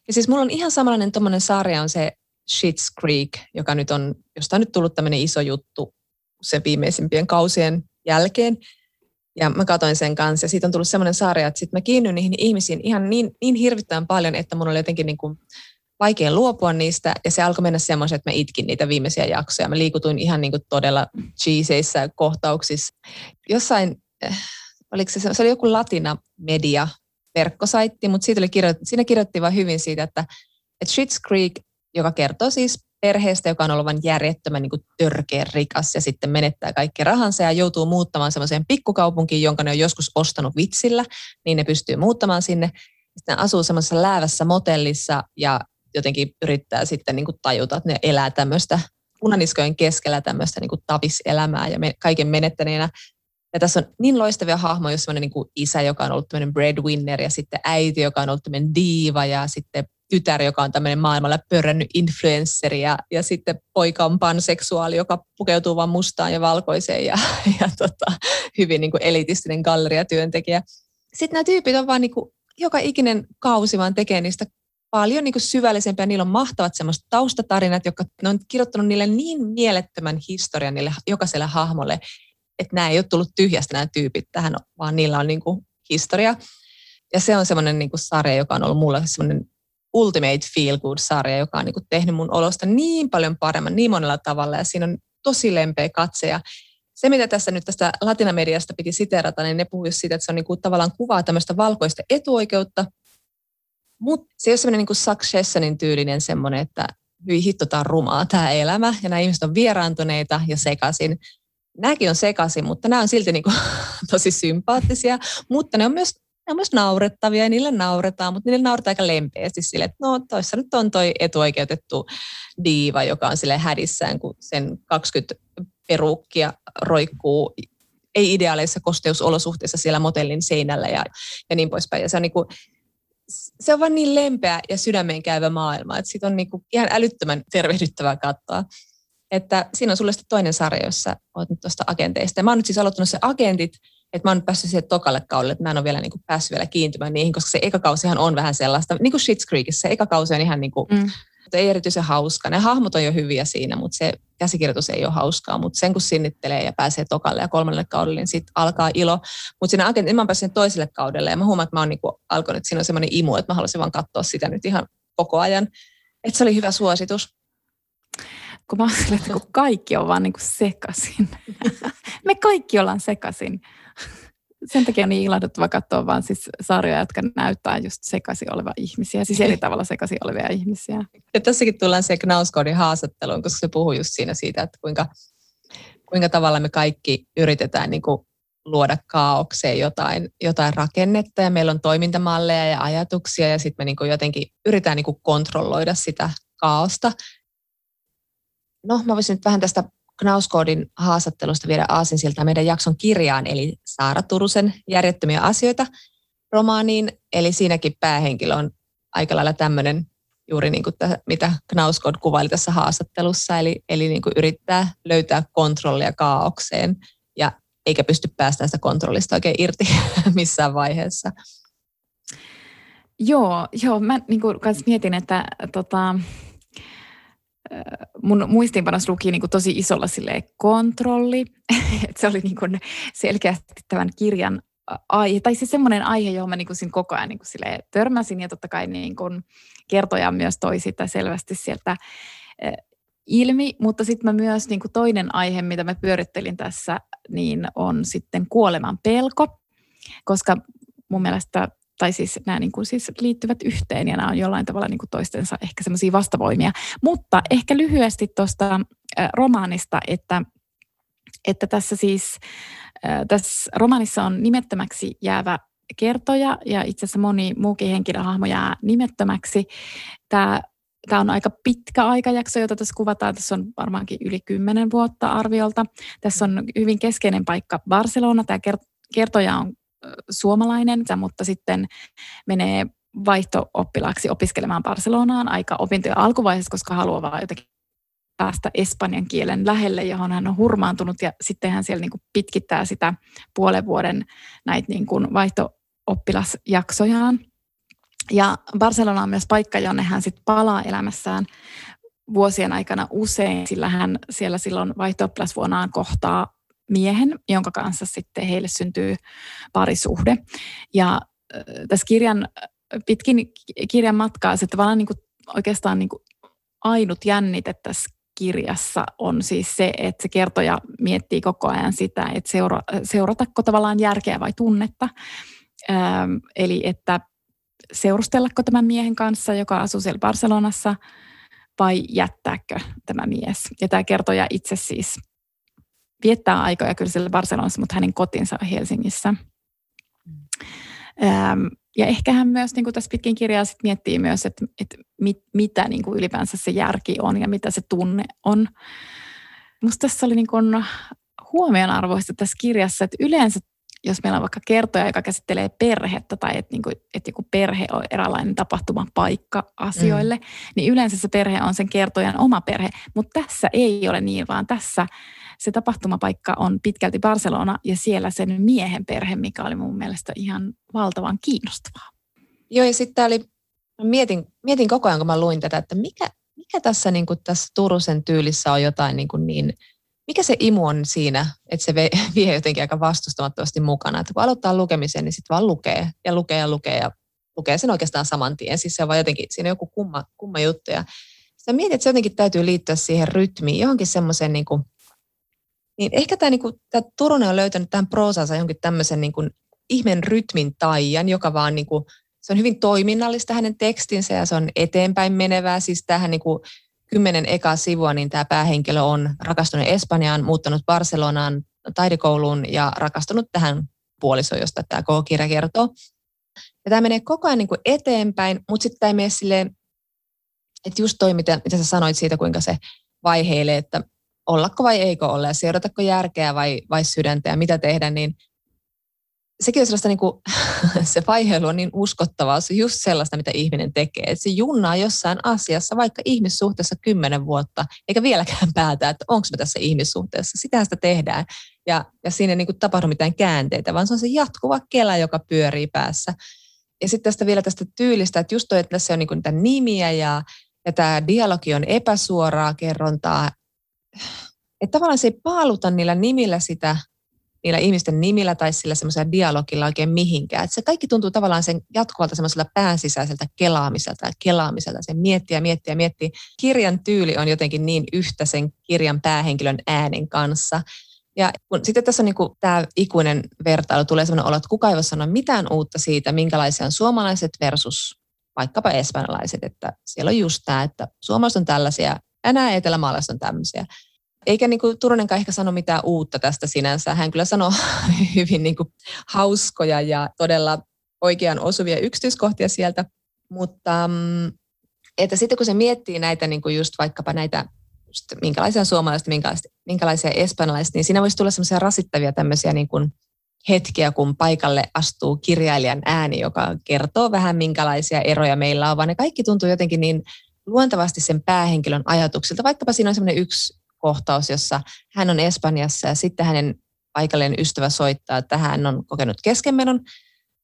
Ja siis mulla on ihan samanlainen tuommoinen sarja on se Shits Creek, joka nyt on, josta on nyt tullut tämmöinen iso juttu sen viimeisimpien kausien jälkeen. Ja mä katsoin sen kanssa ja siitä on tullut semmoinen sarja, että sitten mä kiinnyin niihin ihmisiin ihan niin, niin hirvittävän paljon, että mun oli jotenkin niin kuin vaikea luopua niistä ja se alkoi mennä semmoisen, että mä itkin niitä viimeisiä jaksoja. Mä liikutuin ihan niin kuin todella cheeseissä kohtauksissa. Jossain, äh, oliko se, se oli joku latina media verkkosaitti, mutta siitä oli kirjoitettu, siinä kirjoitti vain hyvin siitä, että, että Schitt's Creek, joka kertoo siis perheestä, joka on ollut vain järjettömän niin törkeä rikas ja sitten menettää kaikki rahansa ja joutuu muuttamaan semmoiseen pikkukaupunkiin, jonka ne on joskus ostanut vitsillä, niin ne pystyy muuttamaan sinne. Sitten asuu semmoisessa läävässä motellissa ja jotenkin yrittää sitten niin kuin tajuta, että ne elää tämmöistä punaniskojen keskellä tämmöistä niin kuin tapiselämää ja me, kaiken menettäneenä. Ja tässä on niin loistavia hahmoja, jos semmoinen niin isä, joka on ollut tämmöinen breadwinner ja sitten äiti, joka on ollut tämmöinen diiva ja sitten tytär, joka on tämmöinen maailmalla pörrännyt influensseri ja, ja sitten poika on panseksuaali, joka pukeutuu vain mustaan ja valkoiseen ja, ja tota, hyvin niin kuin elitistinen galleriatyöntekijä. Sitten nämä tyypit on vaan niin kuin, joka ikinen kausi vaan tekee niistä paljon niin kuin syvällisempiä. Niillä on mahtavat semmoiset taustatarinat, jotka ne on kirjoittanut niille niin mielettömän historian niille jokaiselle hahmolle, että nämä ei ole tullut tyhjästä nämä tyypit tähän, vaan niillä on niin kuin historia. Ja se on semmoinen niin kuin sarja, joka on ollut mulle semmoinen ultimate feel good sarja, joka on niin kuin tehnyt mun olosta niin paljon paremman niin monella tavalla. Ja siinä on tosi lempeä katse. Ja se, mitä tässä nyt tästä latinamediasta piti siterata, niin ne puhuivat siitä, että se on niin kuin tavallaan kuvaa tämmöistä valkoista etuoikeutta, mutta se ei ole semmoinen niin Successionin tyylinen semmoinen, että hyi hitto, tämä on rumaa tämä elämä. Ja nämä ihmiset on vieraantuneita ja sekaisin. Nämäkin on sekaisin, mutta nämä on silti niin kuin tosi sympaattisia, mutta ne on myös ne on myös naurettavia ja niille nauretaan, mutta niille nauretaan aika lempeästi sille, että no toissa nyt on toi etuoikeutettu diiva, joka on sille hädissään, kun sen 20 perukkia roikkuu ei ideaalisissa kosteusolosuhteissa siellä motellin seinällä ja, ja niin poispäin. Ja se on, niin kuin, se on vaan niin lempeä ja sydämeen käyvä maailma, että siitä on niin kuin ihan älyttömän tervehdyttävää katsoa. Että siinä on sulle sitten toinen sarja, jossa olet nyt tuosta agenteista. Ja mä oon nyt siis aloittanut se agentit, että mä oon päässyt siihen tokalle kaudelle, että mä en ole vielä niin kuin päässyt vielä kiintymään niihin, koska se eka kausihan on vähän sellaista, niin kuin Schitt's Creekissä, se eka kausi on ihan niin kuin, mm. ei erityisen hauska. Ne hahmot on jo hyviä siinä, mutta se käsikirjoitus ei ole hauskaa, mutta sen kun sinnittelee ja pääsee tokalle ja kolmannelle kaudelle, niin sitten alkaa ilo. Mutta siinä agentti, mä oon päässyt toiselle kaudelle ja mä huomaan, että mä oon niin alkanut, että siinä on semmoinen imu, että mä haluaisin vaan katsoa sitä nyt ihan koko ajan. Että se oli hyvä suositus kun mä ajattelen, että kun kaikki on vaan niin kuin sekasin. Me kaikki ollaan sekasin sen takia on niin ilahduttava katsoa vaan siis sarjoja, jotka näyttää just sekaisin olevia ihmisiä, siis eri tavalla sekaisin olevia ihmisiä. Ja tässäkin tullaan se Knauskodin haastatteluun, koska se puhuu just siinä siitä, että kuinka kuinka tavalla me kaikki yritetään niin kuin luoda kaaukseen jotain, jotain rakennetta ja meillä on toimintamalleja ja ajatuksia ja sitten me niin kuin jotenkin yritetään niin kuin kontrolloida sitä kaaosta. No, mä voisin nyt vähän tästä Knauskoodin haastattelusta viedä aasinsiltaa meidän jakson kirjaan, eli Saara Turusen järjettömiä asioita romaaniin. Eli siinäkin päähenkilö on aika lailla tämmöinen juuri niin kuin täh, mitä Knauskod kuvaili tässä haastattelussa, eli, eli niin kuin yrittää löytää kontrollia kaaukseen ja eikä pysty päästään sitä kontrollista oikein irti missään vaiheessa. Joo, joo mä niin kuin mietin, että tota, mun muistiinpanossa luki niin kuin tosi isolla sille kontrolli. että se oli niin kuin selkeästi tämän kirjan aihe, tai siis semmoinen aihe, johon mä niin kuin koko ajan niin kuin törmäsin, ja totta kai niin kuin kertoja myös toi sitä selvästi sieltä ilmi, mutta sitten mä myös niin kuin toinen aihe, mitä mä pyörittelin tässä, niin on sitten kuoleman pelko, koska mun mielestä tai siis nämä niin kuin siis liittyvät yhteen ja nämä on jollain tavalla niin kuin toistensa ehkä semmoisia vastavoimia. Mutta ehkä lyhyesti tuosta romaanista, että, että tässä siis tässä romaanissa on nimettömäksi jäävä kertoja ja itse asiassa moni muukin henkilöhahmo jää nimettömäksi. Tämä Tämä on aika pitkä aikajakso, jota tässä kuvataan. Tässä on varmaankin yli kymmenen vuotta arviolta. Tässä on hyvin keskeinen paikka Barcelona. Tämä kertoja on suomalainen, mutta sitten menee vaihto-oppilaaksi opiskelemaan Barcelonaan aika opintojen alkuvaiheessa, koska haluaa vaan jotenkin päästä espanjan kielen lähelle, johon hän on hurmaantunut ja sitten hän siellä niin kuin pitkittää sitä puolen vuoden näitä niin kuin vaihto-oppilasjaksojaan. Ja Barcelona on myös paikka, jonne hän sitten palaa elämässään vuosien aikana usein, sillä hän siellä silloin vaihto kohtaa miehen, jonka kanssa sitten heille syntyy parisuhde. Ja tässä kirjan, pitkin kirjan matkaa se tavallaan niin kuin oikeastaan niin kuin ainut jännite tässä kirjassa on siis se, että se kertoja miettii koko ajan sitä, että seura, seuratako tavallaan järkeä vai tunnetta. Ähm, eli että seurustellako tämän miehen kanssa, joka asuu siellä Barcelonassa, vai jättääkö tämä mies. Ja tämä kertoja itse siis viettää aikoja kyllä siellä Barcelonassa, mutta hänen kotinsa on Helsingissä. Ähm, ja ehkä hän myös niin kuin tässä pitkin kirjaa sit miettii myös, että, että mit, mitä niin kuin ylipäänsä se järki on ja mitä se tunne on. Minusta tässä oli niin kuin huomionarvoista tässä kirjassa, että yleensä jos meillä on vaikka kertoja, joka käsittelee perhettä tai että, niin kuin, että joku perhe on eräänlainen tapahtumapaikka asioille, mm. niin yleensä se perhe on sen kertojan oma perhe. Mutta tässä ei ole niin, vaan tässä se tapahtumapaikka on pitkälti Barcelona ja siellä sen miehen perhe, mikä oli mun mielestä ihan valtavan kiinnostavaa. Joo, ja sitten oli, mietin, mietin koko ajan, kun mä luin tätä, että mikä, mikä tässä, niin kuin tässä Turusen tyylissä on jotain niin, kuin niin mikä se imu on siinä, että se vie jotenkin aika vastustamattomasti mukana. Että kun aloittaa lukemisen, niin sitten vaan lukee ja lukee ja lukee ja lukee sen oikeastaan saman tien. Siis se on vaan jotenkin, siinä on joku kumma, kumma juttu. Ja sitä mietin, että se jotenkin täytyy liittyä siihen rytmiin, johonkin semmoiseen niin kuin, niin ehkä tämä, niin kuin, tämä Turunen on löytänyt tähän proosansa johonkin tämmöisen niin kuin ihmen rytmin taian, joka vaan niin kuin, se on hyvin toiminnallista hänen tekstinsä ja se on eteenpäin menevää. Siis tähän niin kymmenen ekaa sivua, niin tämä päähenkilö on rakastunut Espanjaan, muuttanut Barcelonaan taidekouluun ja rakastunut tähän puolisoon, josta tämä koko kirja kertoo. Ja tämä menee koko ajan niin kuin eteenpäin, mutta sitten tämä ei mene silleen, että just toi, mitä, mitä sä sanoit siitä, kuinka se vaiheilee, että ollako vai eikö olla ja seuratako järkeä vai, vai sydäntä ja mitä tehdä, niin sekin on sellaista, niin kuin, se vaiheilu on niin uskottavaa, se on just sellaista, mitä ihminen tekee. Että se junnaa jossain asiassa, vaikka ihmissuhteessa kymmenen vuotta, eikä vieläkään päätä, että onko me tässä ihmissuhteessa. Sitä sitä tehdään. Ja, ja siinä ei niin kuin tapahdu mitään käänteitä, vaan se on se jatkuva kela, joka pyörii päässä. Ja sitten tästä vielä tästä tyylistä, että just toi, että tässä on niin kuin niitä nimiä ja, ja tämä dialogi on epäsuoraa kerrontaa. Että tavallaan se ei paaluta niillä nimillä sitä niillä ihmisten nimillä tai sillä semmoisella dialogilla oikein mihinkään. Et se kaikki tuntuu tavallaan sen jatkuvalta semmoisella pääsisäiseltä kelaamiselta ja kelaamiselta. Se miettii ja miettii. Kirjan tyyli on jotenkin niin yhtä sen kirjan päähenkilön äänen kanssa. Ja kun sitten tässä on niin tämä ikuinen vertailu, tulee sellainen olo, että kuka ei voi sanoa mitään uutta siitä, minkälaisia on suomalaiset versus vaikkapa espanjalaiset. Että siellä on just tämä, että suomalaiset on tällaisia ja nämä etelämaalaiset on tämmöisiä. Eikä niin kuin Turunenkaan ehkä sano mitään uutta tästä sinänsä. Hän kyllä sanoo hyvin niin kuin hauskoja ja todella oikean osuvia yksityiskohtia sieltä, mutta mm, että sitten kun se miettii näitä niin kuin just vaikkapa näitä just minkälaisia suomalaiset, minkälaisia, minkälaisia espanjalaiset, niin siinä voisi tulla semmoisia rasittavia tämmöisiä niin kuin hetkiä, kun paikalle astuu kirjailijan ääni, joka kertoo vähän minkälaisia eroja meillä on, vaan ne kaikki tuntuu jotenkin niin luontevasti sen päähenkilön ajatuksilta. Vaikkapa siinä on semmoinen yksi kohtaus, jossa hän on Espanjassa ja sitten hänen paikallinen ystävä soittaa, että hän on kokenut keskenmenon.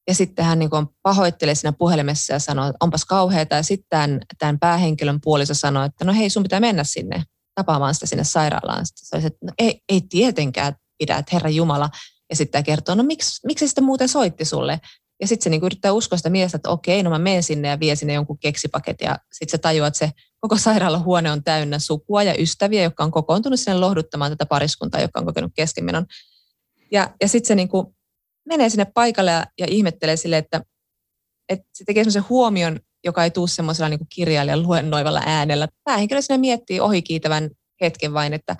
Ja sitten hän niin pahoittelee siinä puhelimessa ja sanoo, että onpas kauheata. Ja sitten tämän, tämän päähenkilön puoliso sanoo, että no hei, sun pitää mennä sinne tapaamaan sitä sinne sairaalaan. Sitten se olisi, että no ei, ei tietenkään pidä, että Herra Jumala. Ja sitten kertoo, no miksi, miksi sitten muuten soitti sulle? Ja sitten se niinku yrittää uskoa sitä miestä, että okei, no mä menen sinne ja vie sinne jonkun keksipaketin. Ja sitten se tajuaa, että se koko sairaalahuone on täynnä sukua ja ystäviä, jotka on kokoontunut sinne lohduttamaan tätä pariskuntaa, joka on kokenut keskenmenon. Ja, ja sitten se niinku menee sinne paikalle ja, ja ihmettelee sille, että, että se tekee semmoisen huomion, joka ei tule semmoisella niinku kirjailijan luennoivalla äänellä. Päähenkilö sinne miettii ohikiitävän hetken vain, että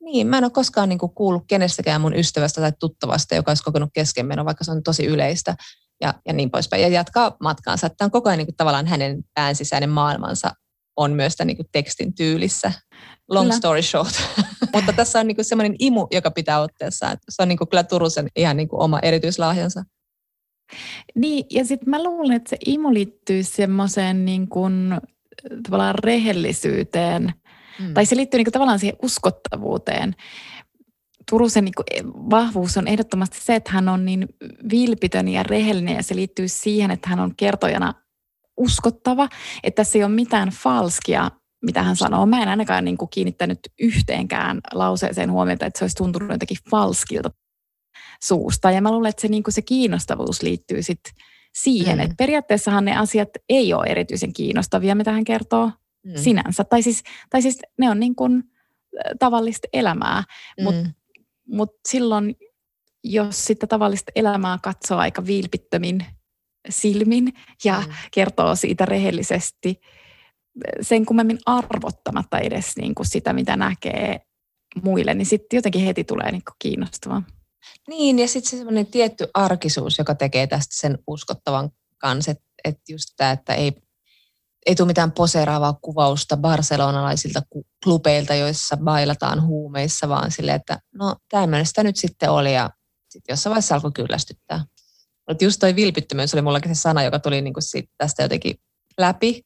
niin, mä en ole koskaan niin kuullut kenestäkään mun ystävästä tai tuttavasta, joka olisi kokenut keskenmeno, vaikka se on tosi yleistä ja, ja niin poispäin. Ja jatkaa matkaansa. Tämä on koko ajan niin kuin, tavallaan hänen pään sisäinen maailmansa on myös tämän niin kuin, tekstin tyylissä. Long kyllä. story short. Mutta tässä on niin kuin, semmoinen imu, joka pitää otteessa. Että se on niin kuin, kyllä Turusen ihan niin kuin, oma erityislahjansa. Niin, ja sitten mä luulen, että se imu liittyy semmoiseen niin kuin, tavallaan rehellisyyteen. Mm. Tai se liittyy niin kuin, tavallaan siihen uskottavuuteen. Turusen niin vahvuus on ehdottomasti se, että hän on niin vilpitön ja rehellinen ja se liittyy siihen, että hän on kertojana uskottava, että tässä ei ole mitään falskia, mitä hän sanoo. Mä en ainakaan niin kuin kiinnittänyt yhteenkään lauseeseen huomiota, että se olisi tuntunut jotenkin falskilta suusta. Ja mä luulen, että se, niin kuin se kiinnostavuus liittyy sitten siihen, mm. että periaatteessahan ne asiat ei ole erityisen kiinnostavia, mitä hän kertoo mm. sinänsä. Tai siis, tai siis ne on niin kuin tavallista elämää, mm. Mutta silloin, jos sitä tavallista elämää katsoo aika vilpittömin silmin ja mm. kertoo siitä rehellisesti, sen kummemmin arvottamatta edes niin kuin sitä, mitä näkee muille, niin sitten jotenkin heti tulee niin kuin kiinnostavaa. Niin, ja sitten se semmoinen tietty arkisuus, joka tekee tästä sen uskottavan kanssa, että et just tämä, että ei ei tule mitään poseeraavaa kuvausta barcelonalaisilta klubeilta, joissa bailataan huumeissa, vaan sille, että no tämmöinen sitä nyt sitten oli ja sitten jossain vaiheessa alkoi kyllästyttää. Mutta just toi vilpittömyys oli mullakin se sana, joka tuli niinku siitä tästä jotenkin läpi.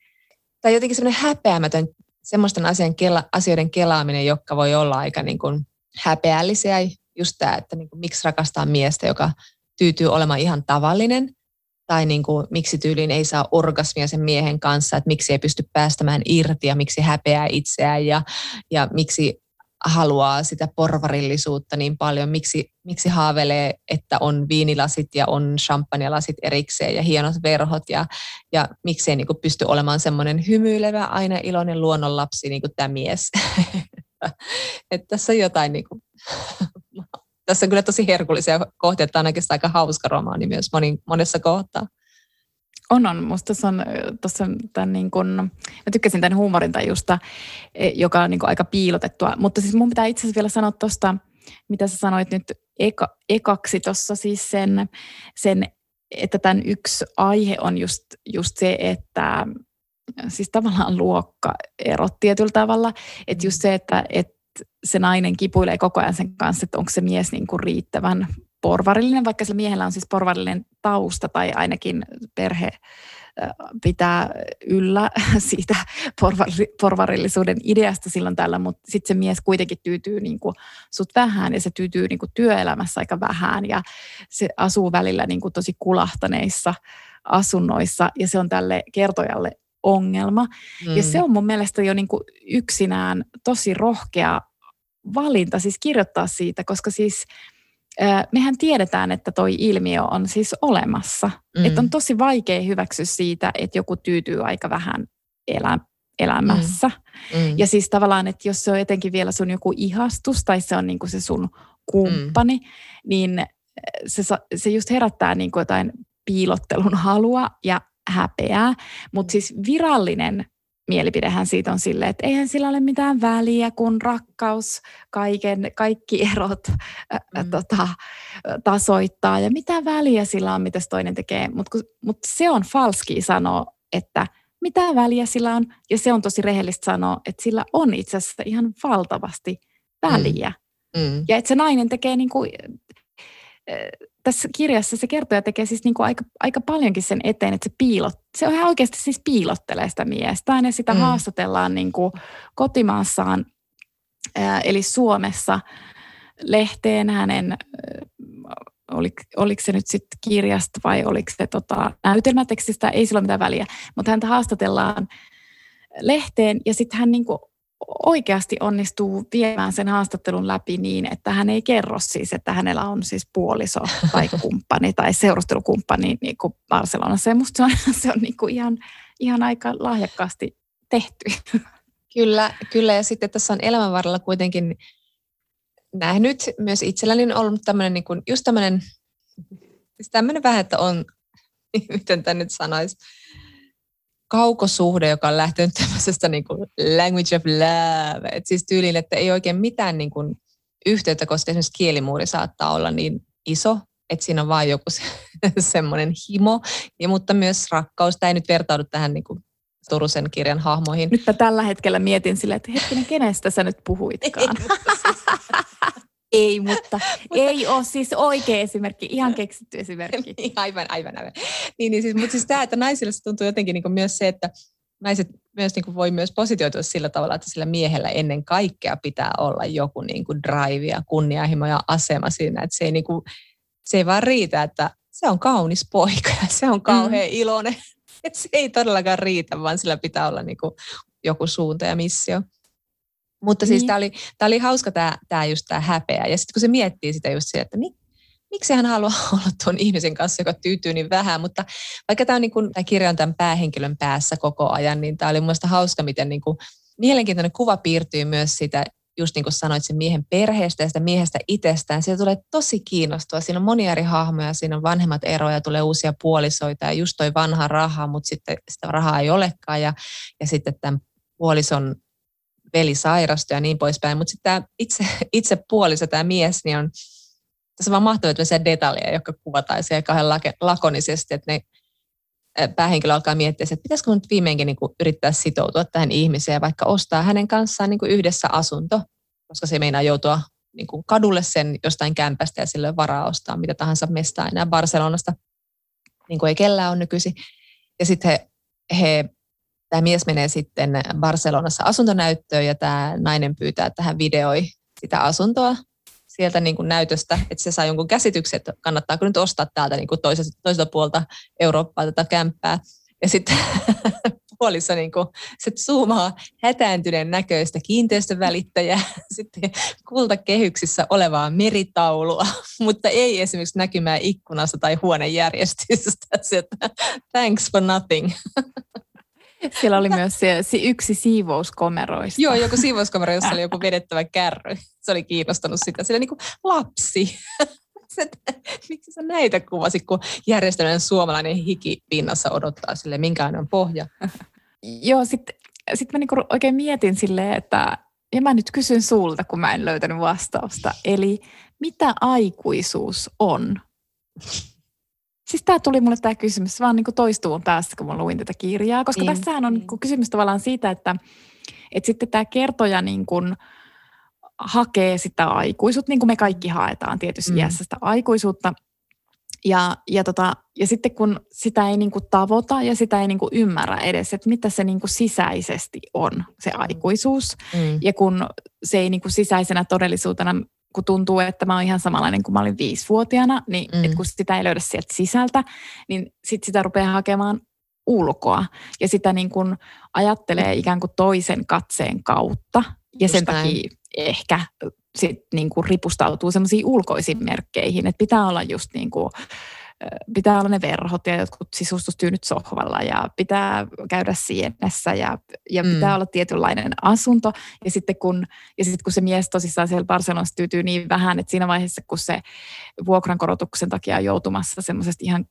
Tai jotenkin semmoinen häpeämätön semmoisten asian kela, asioiden kelaaminen, jotka voi olla aika niin kuin häpeällisiä. Just tämä, että niin kuin, miksi rakastaa miestä, joka tyytyy olemaan ihan tavallinen tai niin kuin, miksi tyyliin ei saa orgasmia sen miehen kanssa, että miksi ei pysty päästämään irti ja miksi häpeää itseään ja, ja miksi haluaa sitä porvarillisuutta niin paljon, miksi, miksi haavelee, että on viinilasit ja on champagnelasit erikseen ja hienot verhot ja, ja miksei niin kuin pysty olemaan semmoinen hymyilevä, aina iloinen luonnonlapsi niin kuin tämä mies. että tässä on jotain niin kuin, tässä on kyllä tosi herkullisia kohtia, että ainakin aika hauska romaani myös moni, monessa kohtaa. On, on. Musta tuossa on, tossa tämän niin kun, mä tykkäsin tämän huumorin tajusta, e, joka on niin aika piilotettua. Mutta siis mun pitää itse asiassa vielä sanoa tuosta, mitä sä sanoit nyt eka, ekaksi tuossa siis sen, sen, että tämän yksi aihe on just, just se, että siis tavallaan luokkaerot tietyllä tavalla. Että just se, että, että se nainen kipuilee koko ajan sen kanssa, että onko se mies niin kuin riittävän porvarillinen, vaikka sillä miehellä on siis porvarillinen tausta tai ainakin perhe pitää yllä siitä porvarillisuuden ideasta silloin tällä, mutta sitten se mies kuitenkin tyytyy niin kuin sut vähän ja se tyytyy niin kuin työelämässä aika vähän ja se asuu välillä niin kuin tosi kulahtaneissa asunnoissa ja se on tälle kertojalle ongelma. Mm. Ja se on mun mielestä jo niin kuin yksinään tosi rohkea valinta siis kirjoittaa siitä, koska siis mehän tiedetään, että toi ilmiö on siis olemassa. Mm. Että on tosi vaikea hyväksyä siitä, että joku tyytyy aika vähän elä, elämässä. Mm. Mm. Ja siis tavallaan, että jos se on etenkin vielä sun joku ihastus tai se on niin kuin se sun kumppani, mm. niin se, se just herättää niin kuin jotain piilottelun halua ja häpeää. Mutta siis virallinen mielipidehän siitä on sille, että eihän sillä ole mitään väliä, kun rakkaus kaiken, kaikki erot mm. tota, tasoittaa ja mitä väliä sillä on, mitä toinen tekee. Mutta mut se on falski sanoa, että mitä väliä sillä on ja se on tosi rehellistä sanoa, että sillä on itse asiassa ihan valtavasti väliä. Mm. Mm. Ja että se nainen tekee niin kuin, tässä kirjassa se kertoja tekee siis niin kuin aika, aika paljonkin sen eteen, että se piilot, se on ihan oikeasti siis piilottelee sitä miestä. Ja sitä mm. haastatellaan niin kuin kotimaassaan, ää, eli Suomessa lehteen hänen, olik, oliko se nyt sitten kirjasta vai oliko se tota, näytelmätekstistä, ei sillä ole mitään väliä, mutta häntä haastatellaan lehteen ja sitten hän niin kuin oikeasti onnistuu viemään sen haastattelun läpi niin, että hän ei kerro siis, että hänellä on siis puoliso tai kumppani tai seurustelukumppani niin kuin Barcelonassa. Ja musta se on, se on niin kuin ihan, ihan aika lahjakkaasti tehty. Kyllä, kyllä. Ja sitten tässä on elämän varrella kuitenkin nähnyt myös itselläni on ollut tämmöinen, niin kuin, just tämmöinen, siis tämmöinen vähän, että on, miten tämä nyt sanoisi, kaukosuhde, joka on lähtenyt tämmöisestä niin kuin language of love. Et siis tyyliin, että ei oikein mitään niin kuin yhteyttä, koska esimerkiksi kielimuuri saattaa olla niin iso, että siinä on vain joku se, semmoinen himo, ja, mutta myös rakkaus. Tämä ei nyt vertaudu tähän niin kuin Turusen kirjan hahmoihin. Nyt mä tällä hetkellä mietin silleen, että hetkinen, kenestä sä nyt puhuitkaan? Ei, mutta, ei ole siis oikea esimerkki, ihan keksitty esimerkki. niin, aivan, aivan, aivan. Niin, niin siis, mutta siis tämä, että naisille se tuntuu jotenkin niin myös se, että naiset myös niin kuin voi myös positioitua sillä tavalla, että sillä miehellä ennen kaikkea pitää olla joku niin kuin drive ja kunnianhimo ja asema siinä, että se ei, niin kuin, se ei vaan riitä, että se on kaunis poika ja se on kauhean mm. iloinen. Että se ei todellakaan riitä, vaan sillä pitää olla niin kuin joku suunta ja missio. Mutta siis niin. tämä oli, tää oli hauska tämä tää just tämä häpeä. Ja sitten kun se miettii sitä just sitä, että mi, miksi hän haluaa olla tuon ihmisen kanssa, joka tyytyy niin vähän. Mutta vaikka tämä, on niin kun, kirja on tämän päähenkilön päässä koko ajan, niin tämä oli mun hauska, miten niin kuin, mielenkiintoinen kuva piirtyy myös sitä, just niin kuin sanoit, sen miehen perheestä ja sitä miehestä itsestään. Siitä tulee tosi kiinnostava. Siinä on monia eri hahmoja, siinä on vanhemmat eroja, tulee uusia puolisoita ja just toi vanha raha, mutta sitten sitä rahaa ei olekaan. Ja, ja sitten tämän puolison veli sairastui ja niin poispäin. Mutta sitten tämä itse, itse puoliso, tämä mies, niin on tässä vaan mahtavia detaljeja, jotka kuvataan siellä kauhean lakonisesti, että ne päähenkilö alkaa miettiä, että pitäisikö nyt viimeinkin niin kuin yrittää sitoutua tähän ihmiseen ja vaikka ostaa hänen kanssaan niin kuin yhdessä asunto, koska se meinaa joutua niin kuin kadulle sen jostain kämpästä ja sille varaa ostaa mitä tahansa mestaa enää Barcelonasta, niin kuin ei kellään ole nykyisin. Ja sitten he, he tämä mies menee sitten Barcelonassa asuntonäyttöön ja tämä nainen pyytää, että hän videoi sitä asuntoa sieltä niin kuin näytöstä, että se saa jonkun käsityksen, että kannattaako nyt ostaa täältä niin kuin toiselta, toiselta puolta Eurooppaa tätä kämppää. Ja sitten puolissa niin kuin, se zoomaa hätääntyneen näköistä kiinteistövälittäjää, sitten kultakehyksissä olevaa meritaulua, mutta ei esimerkiksi näkymää ikkunasta tai huonejärjestystä. Thanks for nothing. Siellä oli myös se, se yksi siivouskomeroista. Joo, joku siivouskomero, jossa oli joku vedettävä kärry. Se oli kiinnostanut sitä. Sillä niin kuin lapsi. Miksi sä näitä kuvasit, kun järjestelmän suomalainen hiki pinnassa odottaa sille, minkälainen on pohja? Joo, sitten sit mä niinku oikein mietin silleen, että ja mä nyt kysyn sulta, kun mä en löytänyt vastausta. Eli mitä aikuisuus on? Siis tämä tuli mulle tämä kysymys vaan niin kuin toistuun päässä, kun mä luin tätä kirjaa, koska niin, tässähän on niin. Niin kysymys tavallaan siitä, että, että sitten tämä kertoja niin kuin hakee sitä aikuisuutta, niin kuin me kaikki haetaan tietysti mm. iässä sitä aikuisuutta. Ja, ja, tota, ja sitten kun sitä ei niin kuin tavoita ja sitä ei niin kuin ymmärrä edes, että mitä se niin kuin sisäisesti on, se mm. aikuisuus. Mm. Ja kun se ei niin kuin sisäisenä todellisuutena kun tuntuu, että mä oon ihan samanlainen kuin mä olin viisivuotiaana, niin mm. et kun sitä ei löydä sieltä sisältä, niin sit sitä rupeaa hakemaan ulkoa. Ja sitä niin kuin ajattelee ikään kuin toisen katseen kautta. Ja Just sen näin. takia ehkä sit niin kuin ripustautuu semmoisiin ulkoisiin merkkeihin, että pitää olla just niin kuin pitää olla ne verhot ja jotkut sisustustyynyt sohvalla ja pitää käydä sienessä ja, ja mm. pitää olla tietynlainen asunto. Ja sitten kun, ja sitten kun se mies tosissaan siellä Barcelonassa tyytyy niin vähän, että siinä vaiheessa kun se vuokrankorotuksen takia on joutumassa semmoisesta ihan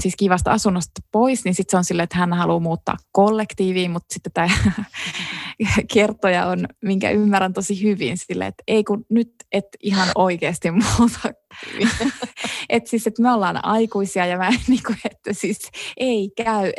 siis kivasta asunnosta pois, niin sitten se on silleen, että hän haluaa muuttaa kollektiiviin, mutta sitten tämä kertoja on, minkä ymmärrän tosi hyvin silleen, että ei kun nyt et ihan oikeasti muuta. että siis, että me ollaan aikuisia ja mä niin kuin, että siis ei käy.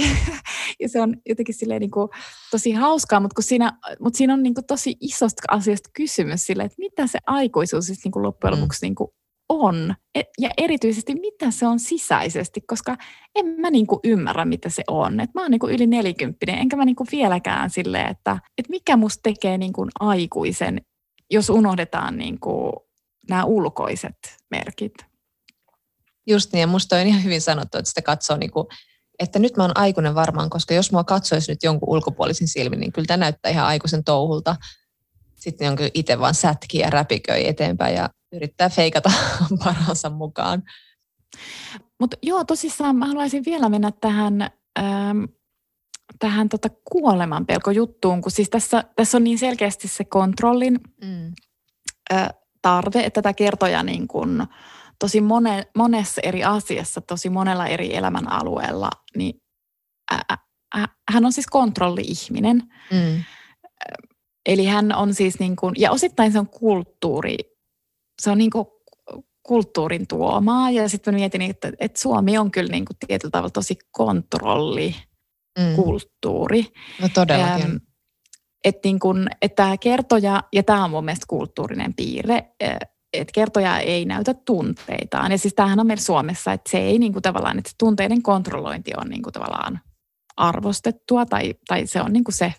ja se on jotenkin silleen niin kuin, tosi hauskaa, mutta, kun siinä, mutta siinä on niin kuin, tosi isosta asiasta kysymys silleen, että mitä se aikuisuus siis niin kuin loppujen mm. lopuksi niin kuin, on e, ja erityisesti mitä se on sisäisesti, koska en mä niinku ymmärrä, mitä se on. Et mä oon niinku yli nelikymppinen, enkä mä niinku vieläkään silleen, että et mikä musta tekee niinku aikuisen, jos unohdetaan niinku nämä ulkoiset merkit. Just niin, ja musta on ihan hyvin sanottu, että sitä katsoo niinku, että nyt mä oon aikuinen varmaan, koska jos mua katsoisi nyt jonkun ulkopuolisin silmin, niin kyllä tämä näyttää ihan aikuisen touhulta. Sitten on kyllä itse vaan sätkiä ja räpiköi eteenpäin ja yrittää feikata parhaansa mukaan. Mutta joo, tosissaan mä haluaisin vielä mennä tähän, ähm, tähän tota kuolemanpelkojuttuun, kun siis tässä, tässä on niin selkeästi se kontrollin mm. äh, tarve, että tätä kertoja niin kun, tosi mone, monessa eri asiassa, tosi monella eri elämän alueella, niin ä, ä, hän on siis kontrolli-ihminen. Mm. Eli hän on siis niin kuin, ja osittain se on kulttuuri, se on niin kuin kulttuurin tuomaa. Ja sitten mietin, että, että Suomi on kyllä niin kuin tietyllä tavalla tosi kontrolli mm. kulttuuri. No todellakin. Ähm, että niin kun, että tämä kertoja, ja tämä on mun mielestä kulttuurinen piirre, että kertoja ei näytä tunteitaan. Ja siis tämähän on meillä Suomessa, että se ei niin kuin tavallaan, että tunteiden kontrollointi on niin kuin tavallaan arvostettua tai, tai se on niin kuin se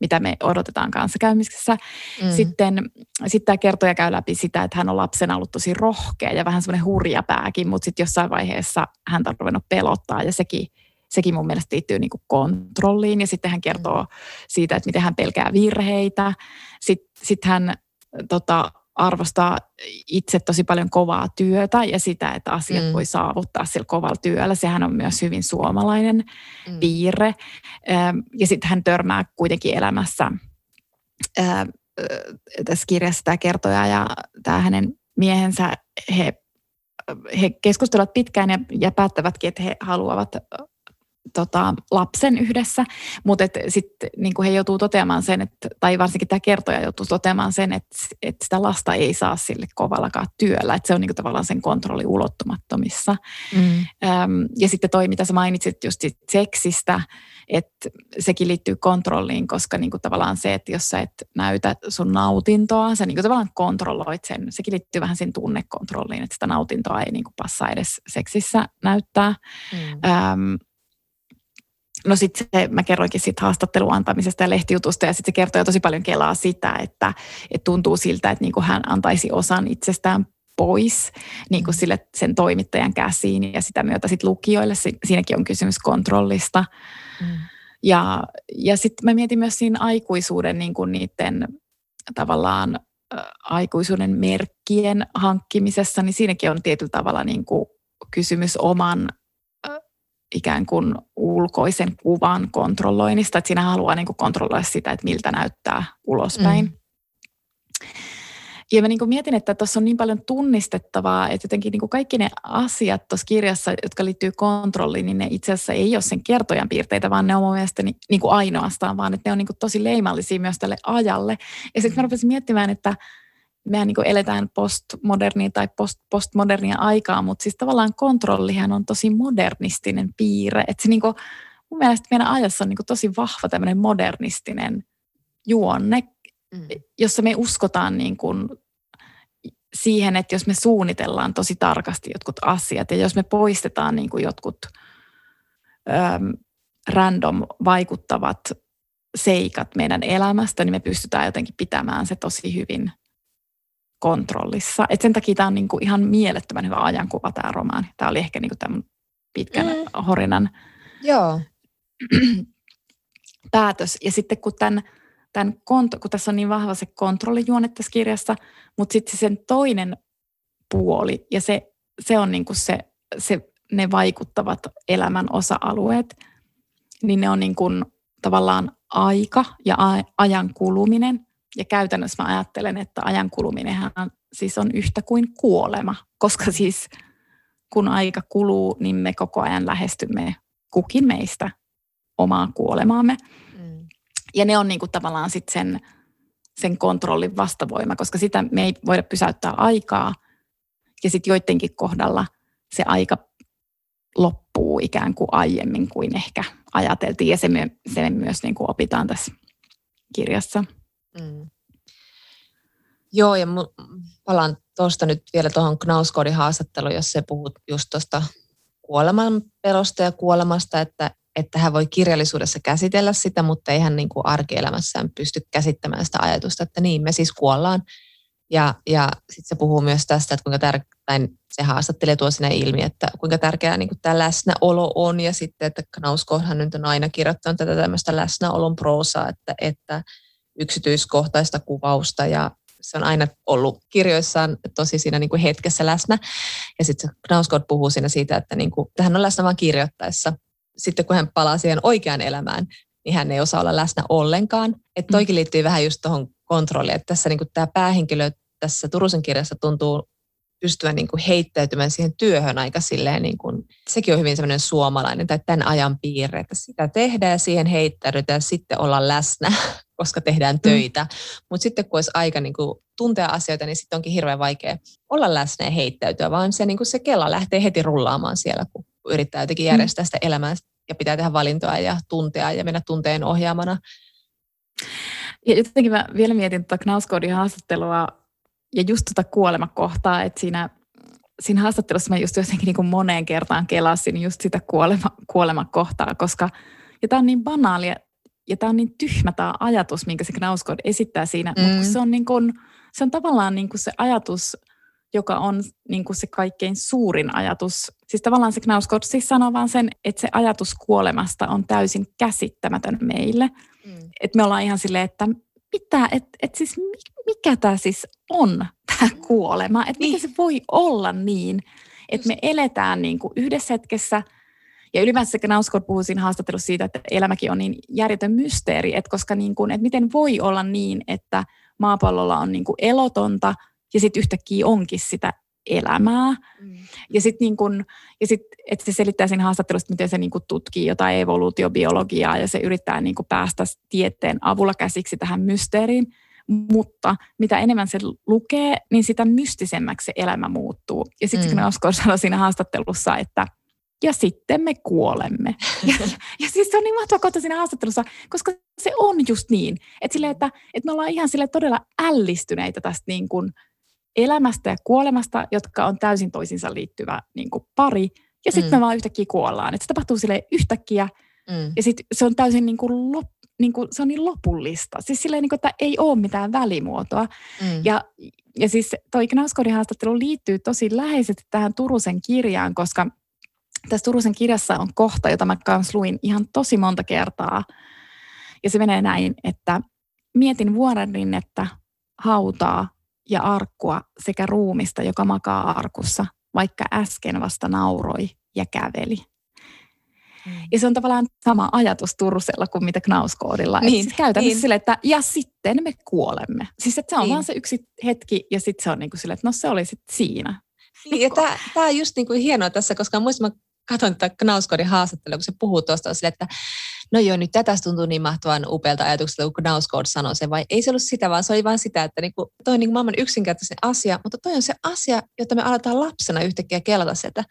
mitä me odotetaan kanssakäymisessä. Mm. Sitten, sitten tämä kertoja käy läpi sitä, että hän on lapsena ollut tosi rohkea ja vähän semmoinen hurja pääkin, mutta sitten jossain vaiheessa hän on ruvennut pelottaa ja sekin, sekin mun mielestä liittyy niin kuin kontrolliin ja sitten hän kertoo mm. siitä, että miten hän pelkää virheitä. Sitten sit hän tota, arvostaa itse tosi paljon kovaa työtä ja sitä, että asiat mm. voi saavuttaa sillä kovalla työllä. Sehän on myös hyvin suomalainen mm. piirre. Ja sitten hän törmää kuitenkin elämässä tässä kirjassa tämä kertoja ja tämä hänen miehensä, he, he keskustelevat pitkään ja, ja päättävätkin, että he haluavat tota, lapsen yhdessä, mutta sitten niin he joutuu toteamaan sen, että, tai varsinkin tämä kertoja joutuu toteamaan sen, että, että sitä lasta ei saa sille kovallakaan työllä, että se on niin kuin, tavallaan sen kontrolli ulottumattomissa. Mm. Öm, ja sitten toi, mitä sä mainitsit just seksistä, että sekin liittyy kontrolliin, koska niin kuin tavallaan se, että jos sä et näytä sun nautintoa, sä niin kuin tavallaan kontrolloit sen, sekin liittyy vähän sen tunnekontrolliin, että sitä nautintoa ei niin kuin passaa edes seksissä näyttää. Mm. Öm, No sitten mä kerroinkin siitä haastattelun antamisesta ja lehtijutusta ja sitten se kertoo tosi paljon kelaa sitä, että, että tuntuu siltä, että niin kuin hän antaisi osan itsestään pois niin kuin sille sen toimittajan käsiin ja sitä myötä sitten lukijoille. Siinäkin on kysymys kontrollista. Mm. Ja, ja sitten mä mietin myös siinä aikuisuuden niin kuin niiden tavallaan ä, aikuisuuden merkkien hankkimisessa, niin siinäkin on tietyllä tavalla niin kuin kysymys oman ikään kuin ulkoisen kuvan kontrolloinnista, että siinä haluaa niin kuin kontrolloida sitä, että miltä näyttää ulospäin. Mm. Ja mä niin kuin mietin, että tuossa on niin paljon tunnistettavaa, että jotenkin niin kuin kaikki ne asiat tuossa kirjassa, jotka liittyy kontrolliin, niin ne itse asiassa ei ole sen kertojan piirteitä, vaan ne on mun mielestä niin, niin kuin ainoastaan, vaan että ne on niin kuin tosi leimallisia myös tälle ajalle. Ja sitten mä rupesin miettimään, että mehän niin eletään postmodernia tai post, postmodernia aikaa, mutta siis tavallaan kontrollihan on tosi modernistinen piirre. Että se niin kuin, mun mielestä meidän ajassa on niin kuin tosi vahva tämmöinen modernistinen juonne, mm. jossa me uskotaan niin kuin siihen, että jos me suunnitellaan tosi tarkasti jotkut asiat ja jos me poistetaan niin kuin jotkut äm, random vaikuttavat seikat meidän elämästä, niin me pystytään jotenkin pitämään se tosi hyvin – kontrollissa. Et sen takia tämä on niinku ihan mielettömän hyvä ajankuva tämä romaani. Tämä oli ehkä niinku tämän pitkän mm. horinan Joo. päätös. Ja sitten kun, tämän, tämän kont- kun tässä on niin vahva se kontrollijuone tässä kirjassa, mutta sitten sen toinen puoli, ja se, se on niinku se se, ne vaikuttavat elämän osa-alueet, niin ne on niin kuin tavallaan aika ja ajan kuluminen. Ja käytännössä mä ajattelen, että ajan kuluminenhan siis on yhtä kuin kuolema, koska siis kun aika kuluu, niin me koko ajan lähestymme kukin meistä omaa kuolemaamme. Mm. Ja ne on niin kuin tavallaan sit sen, sen kontrollin vastavoima, koska sitä me ei voida pysäyttää aikaa. Ja sitten joidenkin kohdalla se aika loppuu ikään kuin aiemmin kuin ehkä ajateltiin. Ja se, me, se myös niin kuin opitaan tässä kirjassa. Mm. Joo, ja palaan tuosta nyt vielä tuohon Knauskodin haastatteluun, jos se puhut just tuosta kuoleman pelosta ja kuolemasta, että, että hän voi kirjallisuudessa käsitellä sitä, mutta ei hän niin kuin arkielämässään pysty käsittämään sitä ajatusta, että niin, me siis kuollaan. Ja, ja sitten se puhuu myös tästä, että kuinka tärkeää, se haastattelee tuo sinne ilmi, että kuinka tärkeää niin kuin tämä läsnäolo on, ja sitten, että Knauskodhan nyt on aina kirjoittanut tätä tämmöistä läsnäolon proosaa, että, että yksityiskohtaista kuvausta ja se on aina ollut kirjoissaan tosi siinä niin kuin hetkessä läsnä. Ja sitten Knausgård puhuu siinä siitä, että niin kuin, hän on läsnä vain kirjoittaessa. Sitten kun hän palaa siihen oikeaan elämään, niin hän ei osaa olla läsnä ollenkaan. Että toikin mm. liittyy vähän just tuohon kontrolliin, että tässä niin kuin tämä päähenkilö tässä Turusen kirjassa tuntuu pystyä niin kuin heittäytymään siihen työhön aika silleen, niin kuin, sekin on hyvin semmoinen suomalainen tai tämän ajan piirre, että sitä tehdään ja siihen heittäydytään ja sitten olla läsnä, koska tehdään mm. töitä. Mm. Mutta sitten kun olisi aika niin kuin, tuntea asioita, niin sitten onkin hirveän vaikea olla läsnä ja heittäytyä, vaan se, niin kuin se kella lähtee heti rullaamaan siellä, kun yrittää jotenkin mm. järjestää sitä elämää ja pitää tehdä valintoja ja tuntea ja mennä tunteen ohjaamana. Ja jotenkin mä vielä mietin tuota Knauskodin haastattelua ja just tuota kuolemakohtaa, että siinä, siinä haastattelussa mä just jotenkin niin kuin moneen kertaan kelasin just sitä kuolema, kuolemakohtaa, koska ja tämä on niin banaalia ja tämä on niin tyhmä tämä ajatus, minkä se Knauskod esittää siinä, mm. mutta se on, niin kuin, se on tavallaan niin kuin se ajatus, joka on niin kuin se kaikkein suurin ajatus. Siis tavallaan se Knauskod siis sanoo vaan sen, että se ajatus kuolemasta on täysin käsittämätön meille. Mm. Että me ollaan ihan silleen, että mitä, että et siis mikä tämä siis on, tämä kuolema, että niin. miten se voi olla niin, että me eletään niin kuin yhdessä hetkessä – ja ylipäänsä Knausgård puhuu siinä haastattelussa siitä, että elämäkin on niin järjetön mysteeri, että koska niin kuin, että miten voi olla niin, että maapallolla on niin kuin elotonta ja sitten yhtäkkiä onkin sitä elämää. Mm. Ja sitten niin kun, ja sit, että se selittää siinä haastattelussa, miten se niin kuin tutkii jotain evoluutiobiologiaa ja se yrittää niin kuin päästä tieteen avulla käsiksi tähän mysteeriin. Mutta mitä enemmän se lukee, niin sitä mystisemmäksi se elämä muuttuu. Ja sitten mm. Knausgård sanoi siinä haastattelussa, että ja sitten me kuolemme. Ja, ja, siis se on niin mahtava kohta siinä haastattelussa, koska se on just niin, että, sille, että, että me ollaan ihan sille todella ällistyneitä tästä niin kuin elämästä ja kuolemasta, jotka on täysin toisinsa liittyvä niin kuin pari, ja sitten mm. me vaan yhtäkkiä kuollaan. Että se tapahtuu sille yhtäkkiä, mm. ja sitten se on täysin niin kuin lop, niin kuin, se on niin lopullista. Siis silleen, niin kuin, että ei ole mitään välimuotoa. Mm. Ja, ja siis toi Knauskodin haastattelu liittyy tosi läheisesti tähän Turusen kirjaan, koska – tässä Turusen kirjassa on kohta, jota mä kanssa luin ihan tosi monta kertaa. Ja se menee näin, että mietin että hautaa ja arkkua sekä ruumista, joka makaa arkussa, vaikka äsken vasta nauroi ja käveli. Mm. Ja se on tavallaan sama ajatus Turusella kuin mitä Knauskoodilla. Niin, siis käytännössä niin. sille, että ja sitten me kuolemme. Siis että se on niin. vaan se yksi hetki ja sitten se on niin kuin sille, että no se oli sitten siinä. Niin, ja tämä on just niin kuin hienoa tässä, koska muistan, mä katson tätä Knauskodin haastattelua, kun se puhuu tuosta sille, että no joo, nyt tätä tuntuu niin mahtavan upealta ajatukselta, kun Knauskod sanoi se, vai ei se ollut sitä, vaan se oli vain sitä, että niinku, toi on niinku maailman yksinkertaisen asia, mutta toi on se asia, jota me aletaan lapsena yhtäkkiä kelata se, että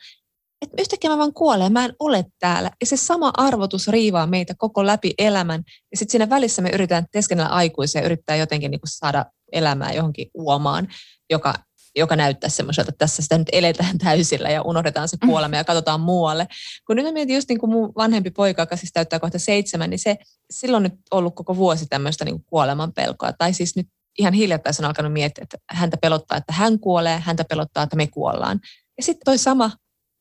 yhtäkkiä mä vaan kuolen, mä en ole täällä. Ja se sama arvotus riivaa meitä koko läpi elämän. Ja sitten siinä välissä me yritetään teskennellä aikuisia ja yrittää jotenkin niin saada elämää johonkin uomaan, joka joka näyttää semmoiselta, että tässä sitä nyt eletään täysillä ja unohdetaan se kuolema ja katsotaan muualle. Kun nyt mä mietin just niin kuin mun vanhempi poika, joka siis täyttää kohta seitsemän, niin se silloin nyt ollut koko vuosi tämmöistä niin kuin kuoleman pelkoa. Tai siis nyt ihan hiljattain on alkanut miettiä, että häntä pelottaa, että hän kuolee, häntä pelottaa, että me kuollaan. Ja sitten toi sama,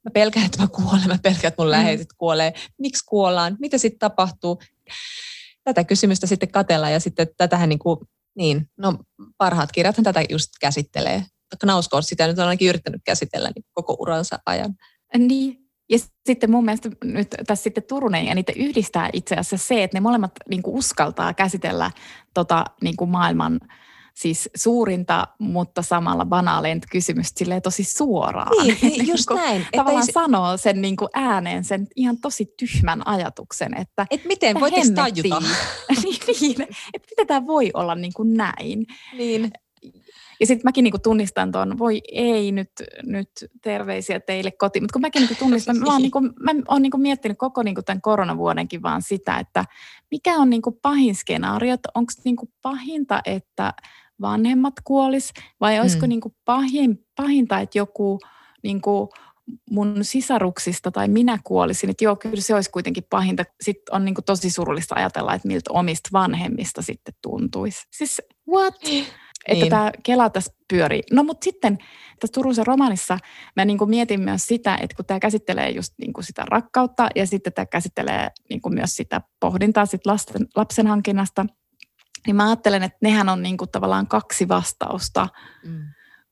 mä pelkään, että mä kuolen, mä pelkään, että mun mm. läheiset kuolee. Miksi kuollaan? Mitä sitten tapahtuu? Tätä kysymystä sitten katellaan ja sitten tätähän niin kuin, niin, no parhaat kirjathan tätä just käsittelee. Knauskort sitä nyt on ainakin yrittänyt käsitellä niin koko uransa ajan. Niin, ja sitten mun mielestä nyt tässä sitten Turunen ja niitä yhdistää itse asiassa se, että ne molemmat niin kuin uskaltaa käsitellä tota, niin kuin maailman siis suurinta, mutta samalla banaaleinta kysymystä silleen tosi suoraan. Niin, niin just niin näin. Tavallaan se... sanoo sen niin kuin ääneen sen ihan tosi tyhmän ajatuksen, että... Et miten voitaisiin tajuta? niin, niin, että miten tämä voi olla niin kuin näin. Niin. Ja sitten mäkin niinku tunnistan tuon, voi ei nyt, nyt terveisiä teille kotiin, mutta kun mäkin niinku tunnistan, mä, oon niinku, mä oon niinku miettinyt koko niinku tämän koronavuodenkin vaan sitä, että mikä on niinku pahin skenaario, onko niinku pahinta, että vanhemmat kuolis vai olisiko mm. niinku pahin, pahinta, että joku niinku mun sisaruksista tai minä kuolisin, että joo, kyllä se olisi kuitenkin pahinta. Sitten on niin kuin tosi surullista ajatella, että miltä omista vanhemmista sitten tuntuisi. Siis what? Että niin. tämä Kela tässä pyörii. No mutta sitten tässä Turusen romanissa mä niin kuin mietin myös sitä, että kun tämä käsittelee just niin kuin sitä rakkautta ja sitten tämä käsittelee niin kuin myös sitä pohdintaa sit lasten, lapsen hankinnasta, niin mä ajattelen, että nehän on niin kuin tavallaan kaksi vastausta mm.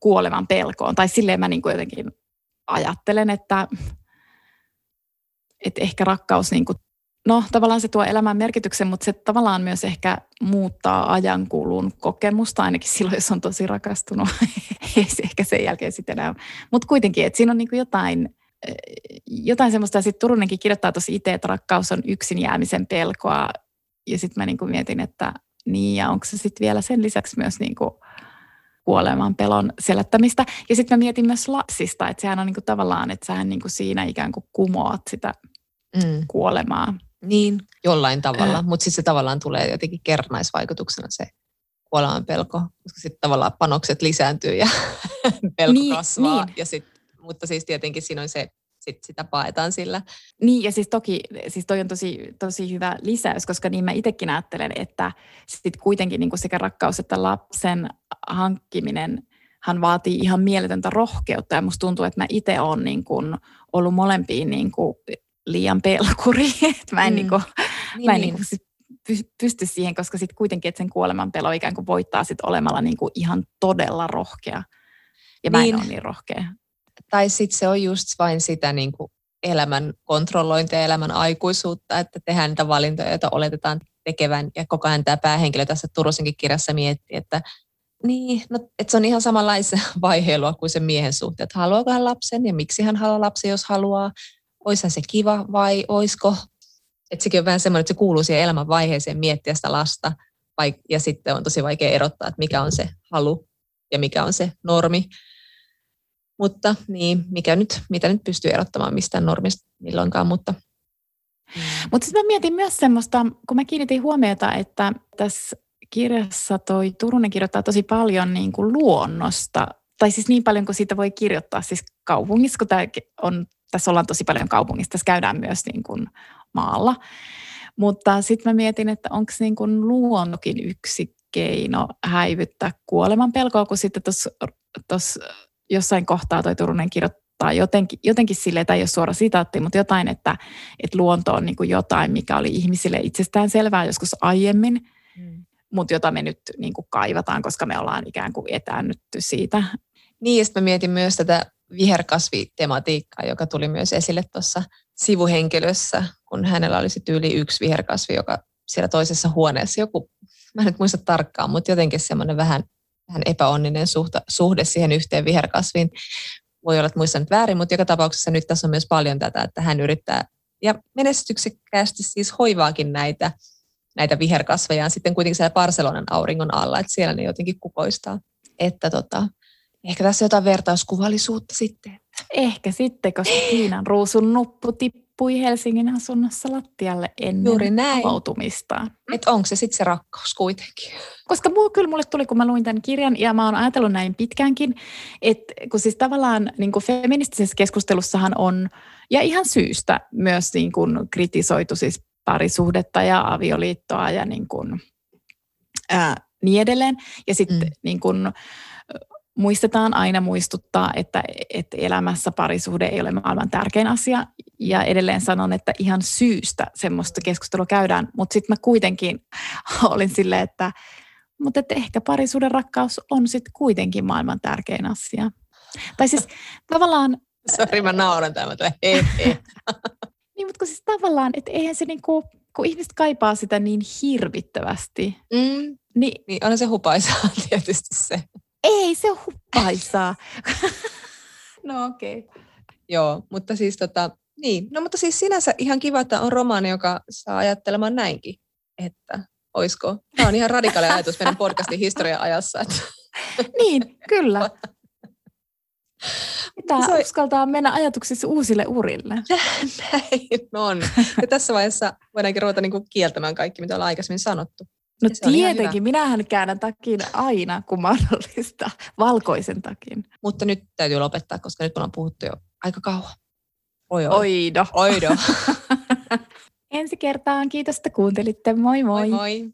kuolevan pelkoon. Tai silleen mä niin kuin jotenkin ajattelen, että, että ehkä rakkaus niin kuin No tavallaan se tuo elämän merkityksen, mutta se tavallaan myös ehkä muuttaa ajankulun kokemusta, ainakin silloin, jos on tosi rakastunut. Ei se ehkä sen jälkeen sitten enää. Mutta kuitenkin, että siinä on niin jotain, eh, jotain semmoista, ja sitten Turunenkin kirjoittaa tosi itse, että rakkaus on yksin jäämisen pelkoa. Ja sitten mä niin mietin, että niin, ja onko se sitten vielä sen lisäksi myös niin kuin kuoleman pelon selättämistä. Ja sitten mä mietin myös lapsista, että sehän on niin kuin tavallaan, että sähän niin kuin siinä ikään kuin kumoat sitä mm. kuolemaa. Niin, jollain tavalla, äh. mutta sitten se tavallaan tulee jotenkin kernaisvaikutuksena se kuoleman pelko, koska sitten tavallaan panokset lisääntyy ja pelko niin, kasvaa. Niin. Ja sit, mutta siis tietenkin siinä on se, sit sitä paetaan sillä. Niin ja siis toki, siis toi on tosi, tosi hyvä lisäys, koska niin mä itsekin ajattelen, että sitten kuitenkin niin kuin sekä rakkaus että lapsen hankkiminen hän vaatii ihan mieletöntä rohkeutta ja musta tuntuu, että mä itse olen niin kuin ollut molempiin niin kuin liian pelkuri, että mä en, mm. niinku, niin, mä en niin. Niinku pysty siihen, koska sitten kuitenkin, että sen kuoleman pelo ikään kuin voittaa sit olemalla niinku ihan todella rohkea. Ja mä niin. en ole niin rohkea. Tai sitten se on just vain sitä niinku elämän kontrollointia, elämän aikuisuutta, että tehdään niitä valintoja, joita oletetaan tekevän. Ja koko ajan tämä päähenkilö tässä Turusenkin kirjassa miettii, että niin, no, että se on ihan samanlaista vaiheilua kuin se miehen suhteen, että haluaako hän lapsen ja miksi hän haluaa lapsen, jos haluaa oishan se kiva vai oisko. Että sekin on vähän semmoinen, että se kuuluu siihen elämän vaiheeseen miettiä sitä lasta. Ja sitten on tosi vaikea erottaa, että mikä on se halu ja mikä on se normi. Mutta niin, mikä nyt, mitä nyt pystyy erottamaan mistään normista milloinkaan, mutta mm. mutta sitten mä mietin myös semmoista, kun mä kiinnitin huomiota, että tässä kirjassa toi Turunen kirjoittaa tosi paljon niin kuin luonnosta, tai siis niin paljon kuin siitä voi kirjoittaa siis kaupungissa, kun tämä on tässä ollaan tosi paljon kaupungissa, tässä käydään myös niin kuin maalla. Mutta sitten mä mietin, että onko niin kuin luonnokin yksi keino häivyttää kuoleman pelkoa, kun sitten tuossa jossain kohtaa toi Turunen kirjoittaa jotenkin, jotenkin sille, tai ei ole suora sitaatti, mutta jotain, että, että luonto on niin kuin jotain, mikä oli ihmisille itsestään selvää joskus aiemmin, mm. mutta jota me nyt niin kuin kaivataan, koska me ollaan ikään kuin etäännytty siitä. Niin, ja sitten mä mietin myös tätä viherkasvitematiikkaa, joka tuli myös esille tuossa sivuhenkilössä, kun hänellä olisi tyyli yksi viherkasvi, joka siellä toisessa huoneessa, joku, mä en nyt muista tarkkaan, mutta jotenkin semmoinen vähän, vähän epäonninen suhta, suhde siihen yhteen viherkasviin. Voi olla, että muistan nyt väärin, mutta joka tapauksessa nyt tässä on myös paljon tätä, että hän yrittää ja menestyksekkäästi siis hoivaakin näitä, näitä viherkasveja sitten kuitenkin siellä Barcelonan auringon alla, että siellä ne jotenkin kukoistaa. Että tota, Ehkä tässä jotain vertauskuvallisuutta sitten. Ehkä sitten, koska Kiinan ruusun nuppu tippui Helsingin asunnossa lattialle ennen Juuri näin. avautumistaan. Että onko se sitten se rakkaus kuitenkin? Koska muu, kyllä mulle tuli, kun mä luin tämän kirjan, ja mä oon ajatellut näin pitkäänkin, että kun siis tavallaan niin kuin feministisessä keskustelussahan on, ja ihan syystä myös niin kuin kritisoitu siis parisuhdetta ja avioliittoa ja niin kuin, ää, niin edelleen. Ja sitten mm. niin kuin, muistetaan aina muistuttaa, että, että elämässä parisuhde ei ole maailman tärkein asia. Ja edelleen sanon, että ihan syystä semmoista keskustelua käydään. Mutta sitten mä kuitenkin olin silleen, että, mutta että ehkä parisuuden rakkaus on sitten kuitenkin maailman tärkein asia. Tai siis tavallaan Sori, mä nauran tämän. Niin, mutta kun siis tavallaan, että eihän se niinku, kun ihmiset kaipaa sitä niin hirvittävästi, Mm, niin niin on se hupaisaa tietysti se. Ei se ole huppaisaa. no okei. Okay. Joo, mutta siis tota, niin. No mutta siis sinänsä ihan kiva, että on romaani, joka saa ajattelemaan näinkin, että oisko. Tämä on ihan radikaali ajatus meidän podcastin historian ajassa. Että Niin, kyllä. Pitää Se on- uskaltaa mennä ajatuksissa uusille urille. näin on. Ja tässä vaiheessa voidaankin ruveta niinku kieltämään kaikki, mitä ollaan aikaisemmin sanottu. No se tietenkin, minähän käännän takin aina, kun mahdollista. Valkoisen takin. Mutta nyt täytyy lopettaa, koska nyt me ollaan puhuttu jo aika kauan. Oi, oi. Oido. Oido. Ensi kertaan. Kiitos, että kuuntelitte. Moi moi. moi. moi.